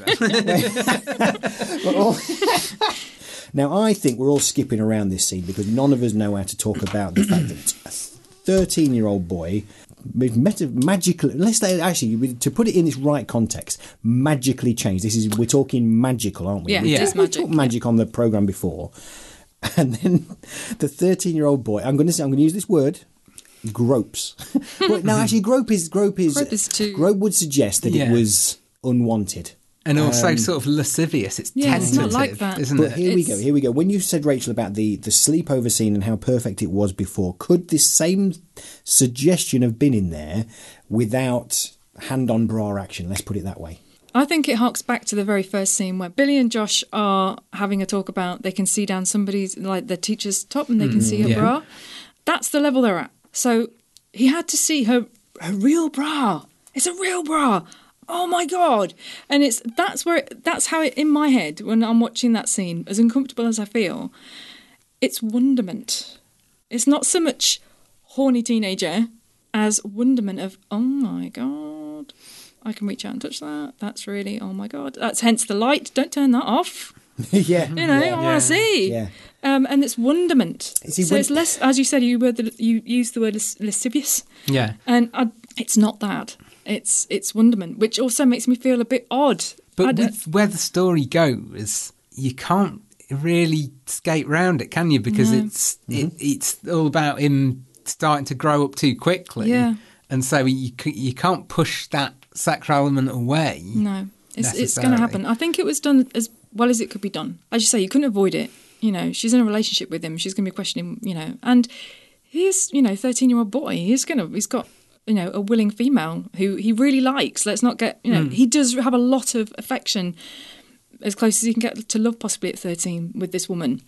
[LAUGHS] all- [LAUGHS] now, I think we're all skipping around this scene because none of us know how to talk about the fact that a 13 year old boy meta- magically, unless they actually, to put it in its right context, magically changed. This is, we're talking magical, aren't we? Yeah, we it is we magic, talked magic on the programme before. [LAUGHS] And then the 13 year old boy, I'm going to say, I'm going to use this word. Gropes. [LAUGHS] but no, actually, grope is grope is Grope is too- grope would suggest that Yeah. it was unwanted. and also Um, sort of lascivious. It's Yeah, it's not like that. isn't But it? here we go. Here we go. When you said Rachael about the the sleepover scene and how perfect it was before, could this same suggestion have been in there without hand on bra action? Let's put it that way. I think it harks back to the very first scene where Billy and Josh are having a talk about they can see down somebody's like the teacher's top and they can Mm, see her yeah. bra. That's the level they're at. So he had to see her her real bra. It's a real bra. Oh my god! And it's that's where that's how it in my head when I'm watching that scene, as uncomfortable as I feel, it's wonderment. It's not so much horny teenager as wonderment of oh my god, I can reach out and touch that. That's really oh my god. That's hence the light. Don't turn that off. [LAUGHS] yeah, You know, I want to see. Yeah. Um, and it's wonderment. See, so when- it's less, as you said, you were the, you used the word las- lascivious, Yeah. and I, it's not that. It's it's wonderment, which also makes me feel a bit odd. But don't- with where the story goes, you can't really skate round it, can you? Because No. it's it, it's all about him starting to grow up too quickly. Yeah. And so you you can't push that element away. No, it's it's going to happen. I think it was done as well as it could be done. As you say, you couldn't avoid it. You know, she's in a relationship with him. She's going to be questioning. You know, and he's you know thirteen year old boy. He's gonna he's got you know a willing female who he really likes. Let's not get you know Mm. he does have a lot of affection, as close as he can get to love possibly at thirteen with this woman.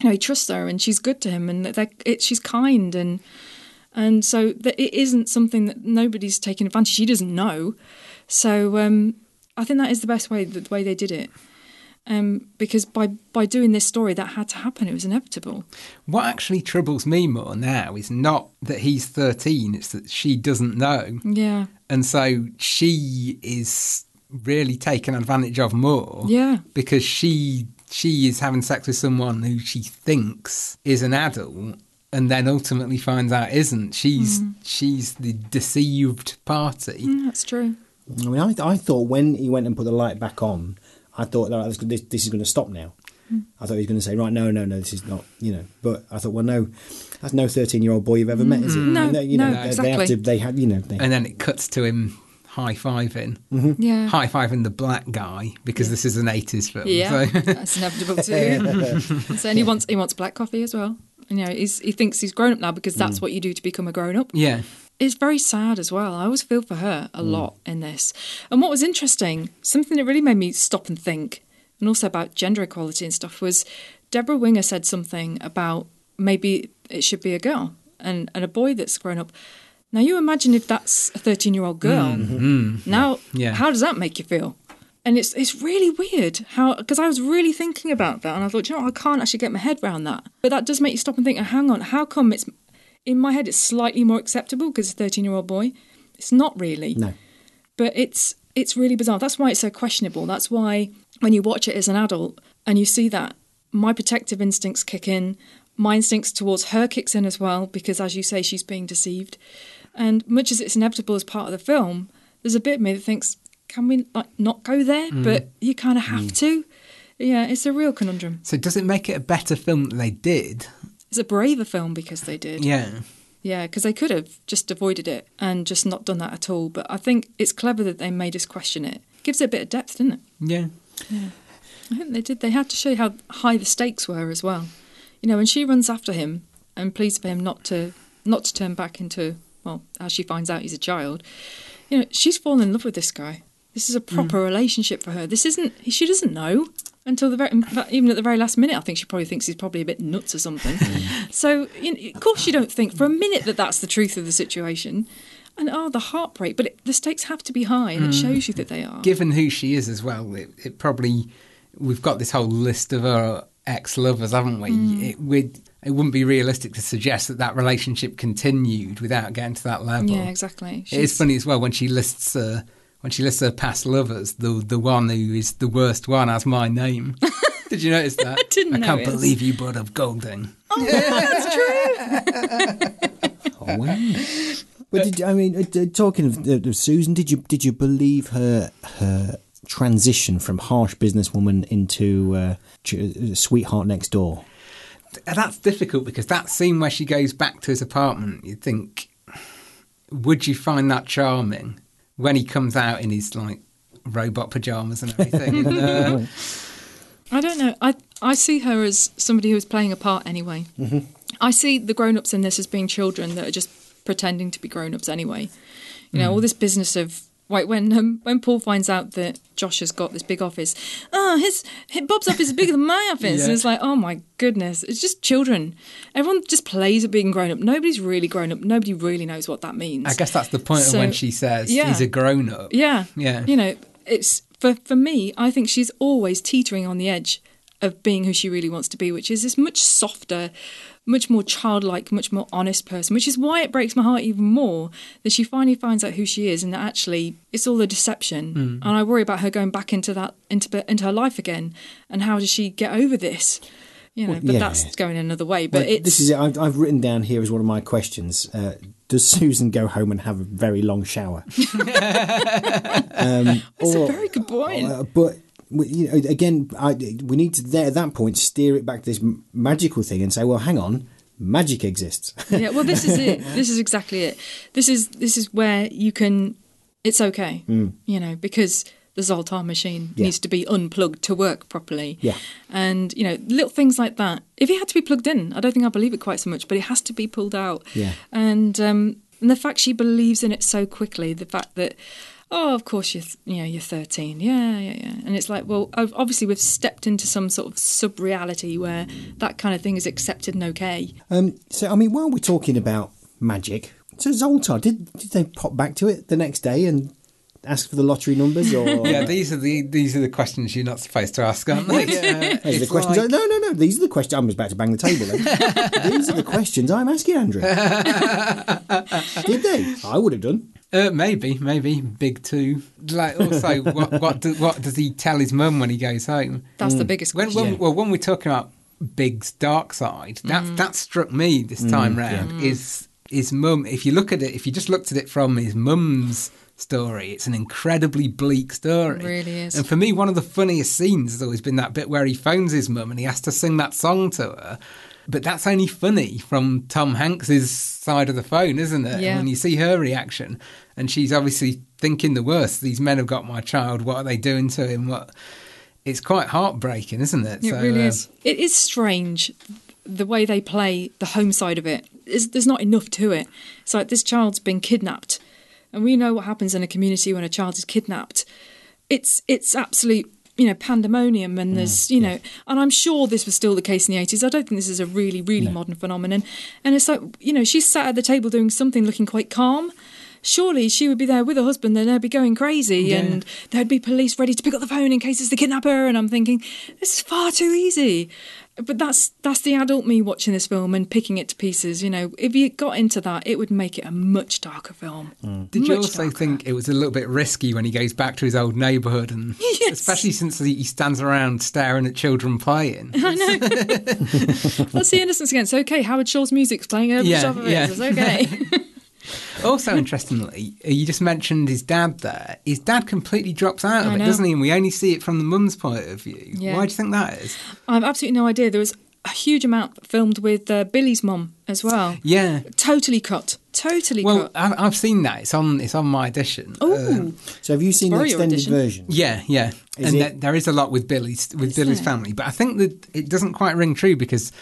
You know, he trusts her and she's good to him and they're- it, she's kind and and so that it isn't something that nobody's taking advantage. He doesn't know, so um, I think that is the best way. The way they did it, um, because by by doing this story, that had to happen. It was inevitable. What actually troubles me more now is not that he's 13, it's that she doesn't know. Yeah, And so she is really taken advantage of more. Yeah. Because she she is having sex with someone who she thinks is an adult and then ultimately finds out isn't. She's Mm. she's the deceived party. Mm, that's true. I mean, I, I thought when he went and put the light back on, I thought that this, this is going to stop now. Mm. I thought he was going to say, right, no, no, no, this is not, you know. But I thought, well, no, that's no thirteen-year-old boy you've ever met, is it? Mm. No, And they- you know, no, they- They have to. They had, you know, they, And then it cuts to him high fiving. Yeah. High fiving the black guy because this is an 80s film. Yeah, so- that's inevitable too. [LAUGHS] so and he wants he wants black coffee as well. You know, he's, he thinks he's grown up now because that's Mm. what you do to become a grown up. yeah. It's very sad as well. I always feel for her a Mm. lot in this. And what was interesting, something that really made me stop and think, and also about gender equality and stuff, was Debra Winger said something about maybe it should be a girl and, and a boy that's grown up. Now, you imagine if that's a 13 year old girl. Mm, Now, Yeah. how does that make you feel? And it's it's really weird how because I was really thinking about that and I thought, you know, I can't actually get my head around that. But that does make you stop and think. Oh, hang on, how come it's in my head it's slightly more acceptable because it's a thirteen year old boy? It's not really. No. But it's it's really bizarre. That's why it's so questionable. That's why when you watch it as an adult and you see that, my protective instincts kick in. My instincts towards her kicks in as well because, as you say, she's being deceived. And much as it's inevitable as part of the film, there's a bit of me that thinks, can we like not go there? Mm. But you kind of have to. Yeah, it's a real conundrum. So does it make it a better film that they did? It's a braver film because they did. Yeah. Yeah, because they could have just avoided it and just not done that at all. But I think it's clever that they made us question it. Gives it a bit of depth, doesn't it? Yeah. Yeah. I think they did. They had to show you how high the stakes were as well. You know, when she runs after him and pleads for him not to not to turn back into well, as she finds out he's a child, you know, she's fallen in love with this guy. This is a proper relationship for her. This isn't. She doesn't know until the very, even at the very last minute. I think she probably thinks he's probably a bit nuts or something. [LAUGHS] so, you know, of course, you don't think for a minute that that's the truth of the situation. And oh, the heartbreak! But it, the stakes have to be high, and it Mm. shows you that they are. Given who she is as well, it, it probably we've got this whole list of her ex-lovers, haven't we? Mm. It would it wouldn't be realistic to suggest that that relationship continued without getting to that level. Yeah, exactly. It is funny as well when she lists uh, when she lists her past lovers. The the one who is the worst one has my name. [LAUGHS] Did you notice that? I didn't I can't notice. believe you brought up Golding. [LAUGHS] that's true. [LAUGHS] Oh, wow. But did, I mean, uh, talking of, uh, of Susan, did you did you believe her her transition from harsh businesswoman into uh, uh, sweetheart next door? That's difficult because that scene where she goes back to his apartment, you think, would you find that charming when he comes out in his like robot pajamas and everything. and, uh, [LAUGHS] I don't know. I I see her as somebody who's playing a part anyway. Mhm. I see the grown-ups in this as being children that are just pretending to be grown-ups anyway. You know, Mm. all this business of like when um, when Paul finds out that Josh has got this big office. Oh, his, his Bob's office is bigger than my office, Yeah. and it's like, oh my goodness, it's just children. Everyone just plays at being grown up. Nobody's really grown up. Nobody really knows what that means. I guess that's the point So- of when she says yeah. he's a grown up. Yeah. Yeah. You know, it's for for me, I think she's always teetering on the edge of being who she really wants to be, which is this much softer, much more childlike, much more honest person, which is why it breaks my heart even more that she finally finds out who she is and that actually it's all a deception. Mm. And I worry about her going back into that into into her life again and how does she get over this? You know, Well, but yeah. that's going another way. But Well, it's this is it. I've, I've written down here as one of my questions. Uh, does Susan go home and have a very long shower? [LAUGHS] um, That's or- a very good point. Uh, but we- you know, again, I, we need to there at that point steer it back to this m- magical thing and say, well, hang on, magic exists. yeah, well, this is it. [LAUGHS] This is exactly it. This is this is where you can. It's okay, Mm. you know, because the Zoltar machine Yeah. needs to be unplugged to work properly. Yeah. and you know, little things like that. If it had to be plugged in, I don't think I believe it quite so much, but it has to be pulled out. Yeah. and um, and the fact she believes in it so quickly, the fact that. Oh, of course you're, th- you know, you're 13. Yeah, yeah, yeah. And it's like, well, obviously we've stepped into some sort of sub-reality where that kind of thing is accepted and okay. Um, so, I mean, while we're talking about magic, so Zoltar, did did they pop back to it the next day and ask for the lottery numbers? Or [LAUGHS] yeah, these are the these are the questions you're not supposed to ask, aren't they? [LAUGHS] Yeah, Those are the questions. like- No, no, no. These are the questions. I'm about to bang the table. [LAUGHS] These are the questions I'm asking Andrew. Did they? I would have done. Uh, maybe, maybe big two. Like also, [LAUGHS] what what, do, what does he tell his mum when he goes home? That's the biggest When, question. when, well, when we're talking about Big's dark side, that Mm. that struck me this time round. Is his mum? If you look at it, if you just looked at it from his mum's story, it's an incredibly bleak story. It really is. And for me, one of the funniest scenes has always been that bit where he phones his mum and he has to sing that song to her. But that's only funny from Tom Hanks's side of the phone, isn't it? Yeah. And when you see her reaction, and she's obviously thinking the worst. These men have got my child. What are they doing to him? What? It's quite heartbreaking, isn't it? It really uh, is. It is strange the way they play the home side of it. Is there's not enough to it. It's like this child's been kidnapped, and we know what happens in a community when a child is kidnapped. It's it's absolute you know pandemonium, and mm, there's you know, and I'm sure this was still the case in the 80s. I don't think this is a really really modern phenomenon. And it's like you know, she's sat at the table doing something, looking quite calm. Surely she would be there with her husband, and they'd be going crazy, Yeah. and there'd be police ready to pick up the phone in case it's the kidnapper. And I'm thinking, this is far too easy. But that's that's the adult me watching this film and picking it to pieces. You know, if you got into that, it would make it a much darker film. Mm. Did you Much also think it was a little bit risky when he goes back to his old neighbourhood, and [LAUGHS] especially since he he stands around staring at children playing? [LAUGHS] I know. That's the innocence again. It's okay. Howard Shore's music's playing over Yeah, the top of it. yeah. It's okay. [LAUGHS] Also, interestingly, you just mentioned his dad there. His dad completely drops out of I it, know. doesn't he? And we only see it from the mum's point of view. Yeah. Why do you think that is? I've absolutely no idea. There was a huge amount filmed with uh, Billy's mum as well. Yeah. Totally cut. Totally Well, cut. I- I've seen that. It's on. It's on my edition. Ooh. So have you seen the extended edition. version? Yeah, yeah, Is and it- there, there is a lot with Billy's with Billy's there? family, but I think that it doesn't quite ring true because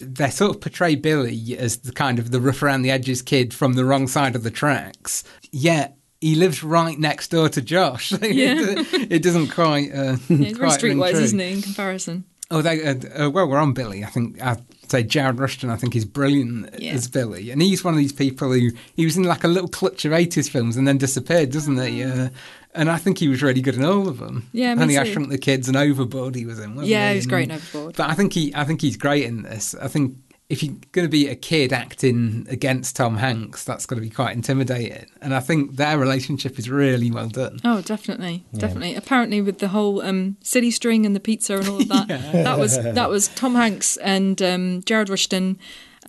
they sort of portray Billy as the kind of the rough around the edges kid from the wrong side of the tracks. Yet he lives right next door to Josh. [LAUGHS] Yeah. it, doesn't quite. Uh, [LAUGHS] Yeah, he's very quite ring streetwise, isn't he, in comparison? Oh, they, uh, uh, well, we're on Billy. I think I'd say Jared Rushton. I think is brilliant Yeah. as Billy, and he's one of these people who he was in like a little clutch of eighties films and then disappeared, doesn't he? Uh, and I think he was really good in all of them. Yeah, me Honey, I too. Shrunk the Kids and Overboard. He was in. wasn't Yeah, he? he was great in Overboard. But I think he, I think he's great in this. I think if you're going to be a kid acting against Tom Hanks, that's going to be quite intimidating. And I think their relationship is really well done. Oh, definitely, definitely. Apparently, with the whole um, silly string and the pizza and all of that, [LAUGHS] that was that was Tom Hanks and um, Jared Rushton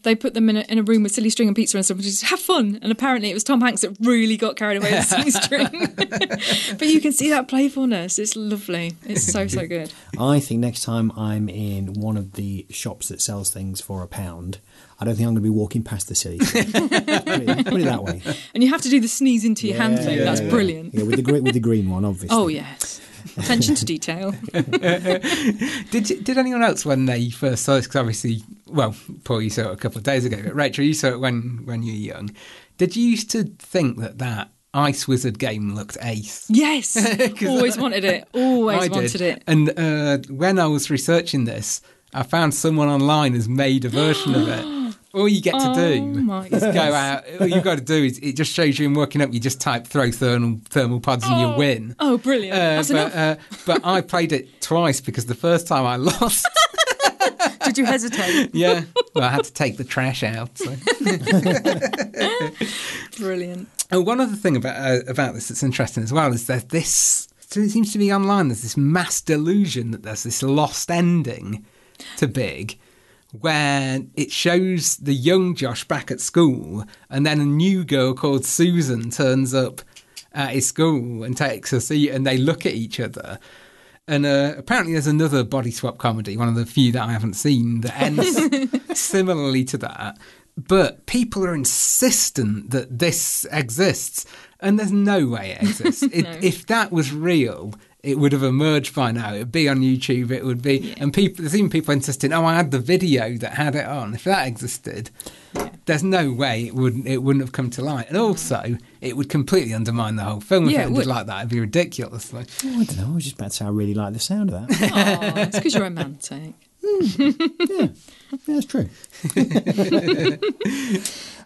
they put them in a, in a room with silly string and pizza and stuff, and just have fun. And apparently, it was Tom Hanks that really got carried away with silly [LAUGHS] string. [LAUGHS] but you can see that playfulness. It's lovely. It's so so good. I think next time I'm in one of the shops that sells things for a pound, I don't think I'm going to be walking past the silly. string. [LAUGHS] put, it, put it that way. And you have to do the sneeze into your hand thing. yeah, That's yeah. brilliant. Yeah, with the with the green one, obviously. Oh yes, attention to detail. [LAUGHS] did did anyone else when they first saw this? Because obviously, well, Paul, you saw it a couple of days ago, but Rachael, you saw it when when you were young. Did you used to think that that Ice Wizard game looked ace? Yes, [LAUGHS] always wanted it. Always I wanted did. it. And uh, when I was researching this, I found someone online has made a version of it. [GASPS] All you get to Oh do is go out. All you've got to do is it just shows you in working up. You just type throw thermal thermal pods and you win. Oh, brilliant! Uh, but, uh, but I played it twice because the first time I lost. [LAUGHS] Did you hesitate? yeah, well, I had to take the trash out. So. [LAUGHS] Brilliant. And one other thing about uh, about this that's interesting as well is that this so it seems to be online. There's this mass delusion that there's this lost ending to Big, where it shows the young Josh back at school, and then a new girl called Susan turns up at his school and takes a seat, and they look at each other. And uh, apparently, there's another body swap comedy, one of the few that I haven't seen, that ends [LAUGHS] similarly to that. But people are insistent that this exists, and there's no way it exists. [LAUGHS] It, If that was real, it would have emerged by now. It'd be on YouTube. It would be, and people. There's even people insisting, "Oh, I had the video that had it on." If that existed, there's no way it wouldn't. It wouldn't have come to light, and also it would completely undermine the whole film. If Yeah, it it ended would. like that, it'd be ridiculous. Like, Oh, I don't know. I was just about to say I really like the sound of that. [LAUGHS] Aw, it's because you're romantic. yeah, that's true. [LAUGHS]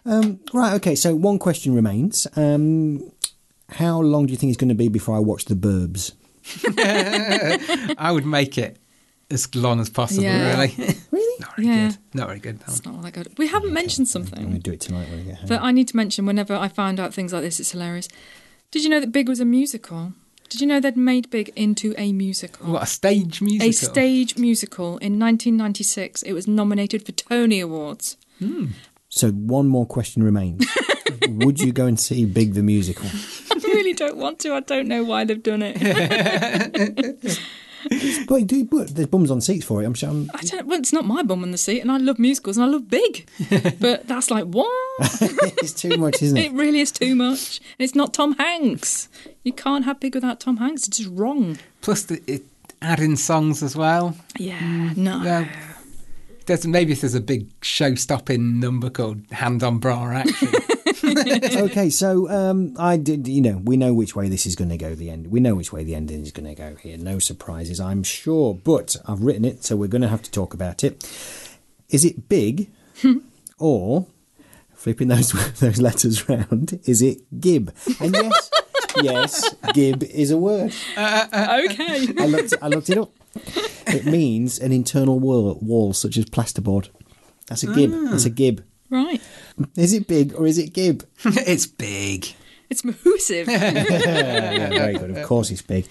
um, right, okay, so one question remains. Um, how long do you think it's going to be before I watch The Burbs? [LAUGHS] I would make it as long as possible. Yeah. Really, [LAUGHS] really, not very Yeah. good. Not very good. It's not all that good. We haven't mentioned something. I'm going something to do it tonight when I get home. that I need to mention whenever I find out things like this. It's hilarious. Did you know that Big was a musical? Did you know they'd made Big into a musical? What a stage musical. A stage musical in 1996. It was nominated for Tony Awards. Hmm. So one more question remains. [LAUGHS] Would you go and see Big the Musical? I really don't want to. I don't know why they've done it. [LAUGHS] but, do- but there's bums on seats for it. I'm sure. I'm, I don't. Well, it's not my bum on the seat, and I love musicals and I love Big, [LAUGHS] but that's like what? [LAUGHS] it's too much, isn't It it? really is too much, and it's not Tom Hanks. You can't have Big without Tom Hanks. It's just wrong. Plus, the, it add in songs as well. Yeah, mm, no. Well, there's maybe if there's a big show-stopping number called "Hand on Bra Action." Okay, so um, I did. You know, we know which way this is going to go. The end. We know which way the ending is going to go here. No surprises, I'm sure. But I've written it, so we're going to have to talk about it. Is it big, [LAUGHS] or flipping those [LAUGHS] those letters round? Is it gib? And yes, [LAUGHS] yes, gib is a word. okay. I looked. I looked it up. It means an internal wall, wall such as plasterboard. That's a gib. Ah. It's a gib. Right. Is it big or is it gib? [LAUGHS] it's big. It's mahoosive. [LAUGHS] [LAUGHS] yeah, very good. Of course, it's big.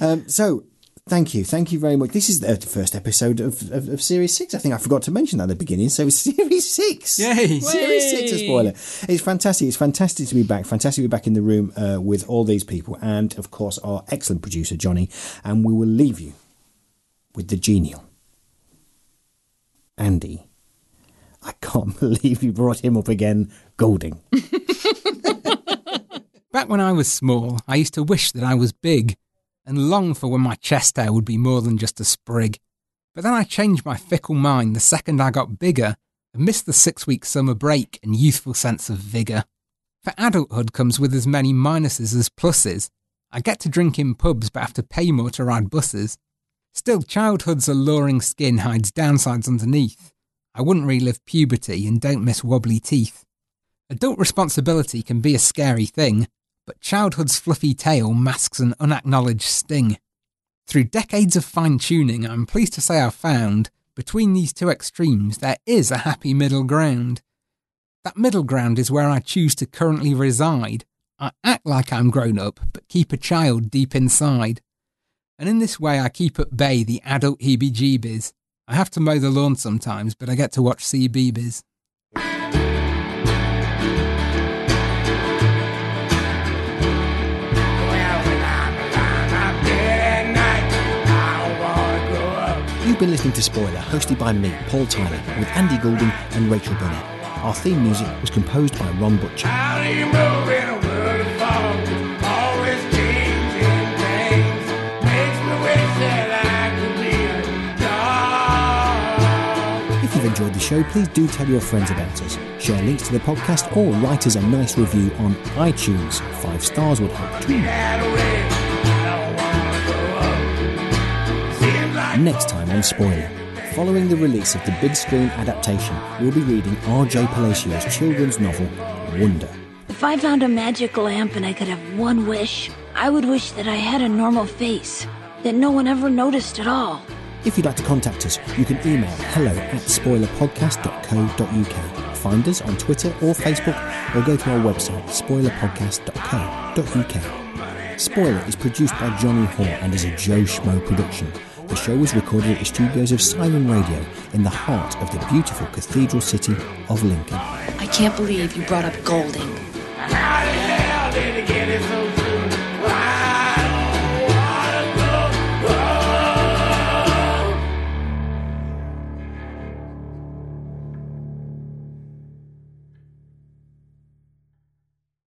Um, so, thank you, thank you very much. This is the first episode of, of, of Series Six. I think I forgot to mention that at the beginning. So, it's Series Six. Yay! Series Six. A spoiler. It's fantastic. It's fantastic to be back. Fantastic to be back in the room uh, with all these people, and of course, our excellent producer Johnny. And we will leave you with the genial Andy. I can't [LAUGHS] believe you brought him up again, Golding. [LAUGHS] Back when I was small, I used to wish that I was big, and long for when my chest hair would be more than just a sprig. But then I changed my fickle mind the second I got bigger, and missed the six week summer break and youthful sense of vigour. For adulthood comes with as many minuses as pluses. I get to drink in pubs but have to pay more to ride buses. Still, childhood's alluring skin hides downsides underneath. I wouldn't relive puberty and don't miss wobbly teeth. Adult responsibility can be a scary thing, but childhood's fluffy tail masks an unacknowledged sting. Through decades of fine tuning, I'm pleased to say I've found, between these two extremes, there is a happy middle ground. That middle ground is where I choose to currently reside. I act like I'm grown up, but keep a child deep inside. And in this way, I keep at bay the adult heebie jeebies. I have to mow the lawn sometimes, but I get to watch CBeebies. You've been listening to Spoiler, hosted by me, Paul Tyler, with Andy Goulding and Rachael Burnett. Our theme music was composed by Ron Butcher. Enjoyed the show, please do tell your friends about us. Share links to the podcast or write us a nice review on iTunes. Five stars would help. Next time on Spoiler. Following the release of the big screen adaptation, we'll be reading R.J. Palacio's children's novel, Wonder. If I found a magic lamp and I could have one wish, I would wish that I had a normal face, that no one ever noticed at all. If you'd like to contact us, you can email hello at spoilerpodcast.co.uk. Find us on Twitter or Facebook or go to our website spoilerpodcast.co.uk. Spoiler is produced by Johnny Hoare and is a Joe Schmo production. The show was recorded at the studios of Siren Radio in the heart of the beautiful cathedral city of Lincoln. I can't believe you brought up Golding.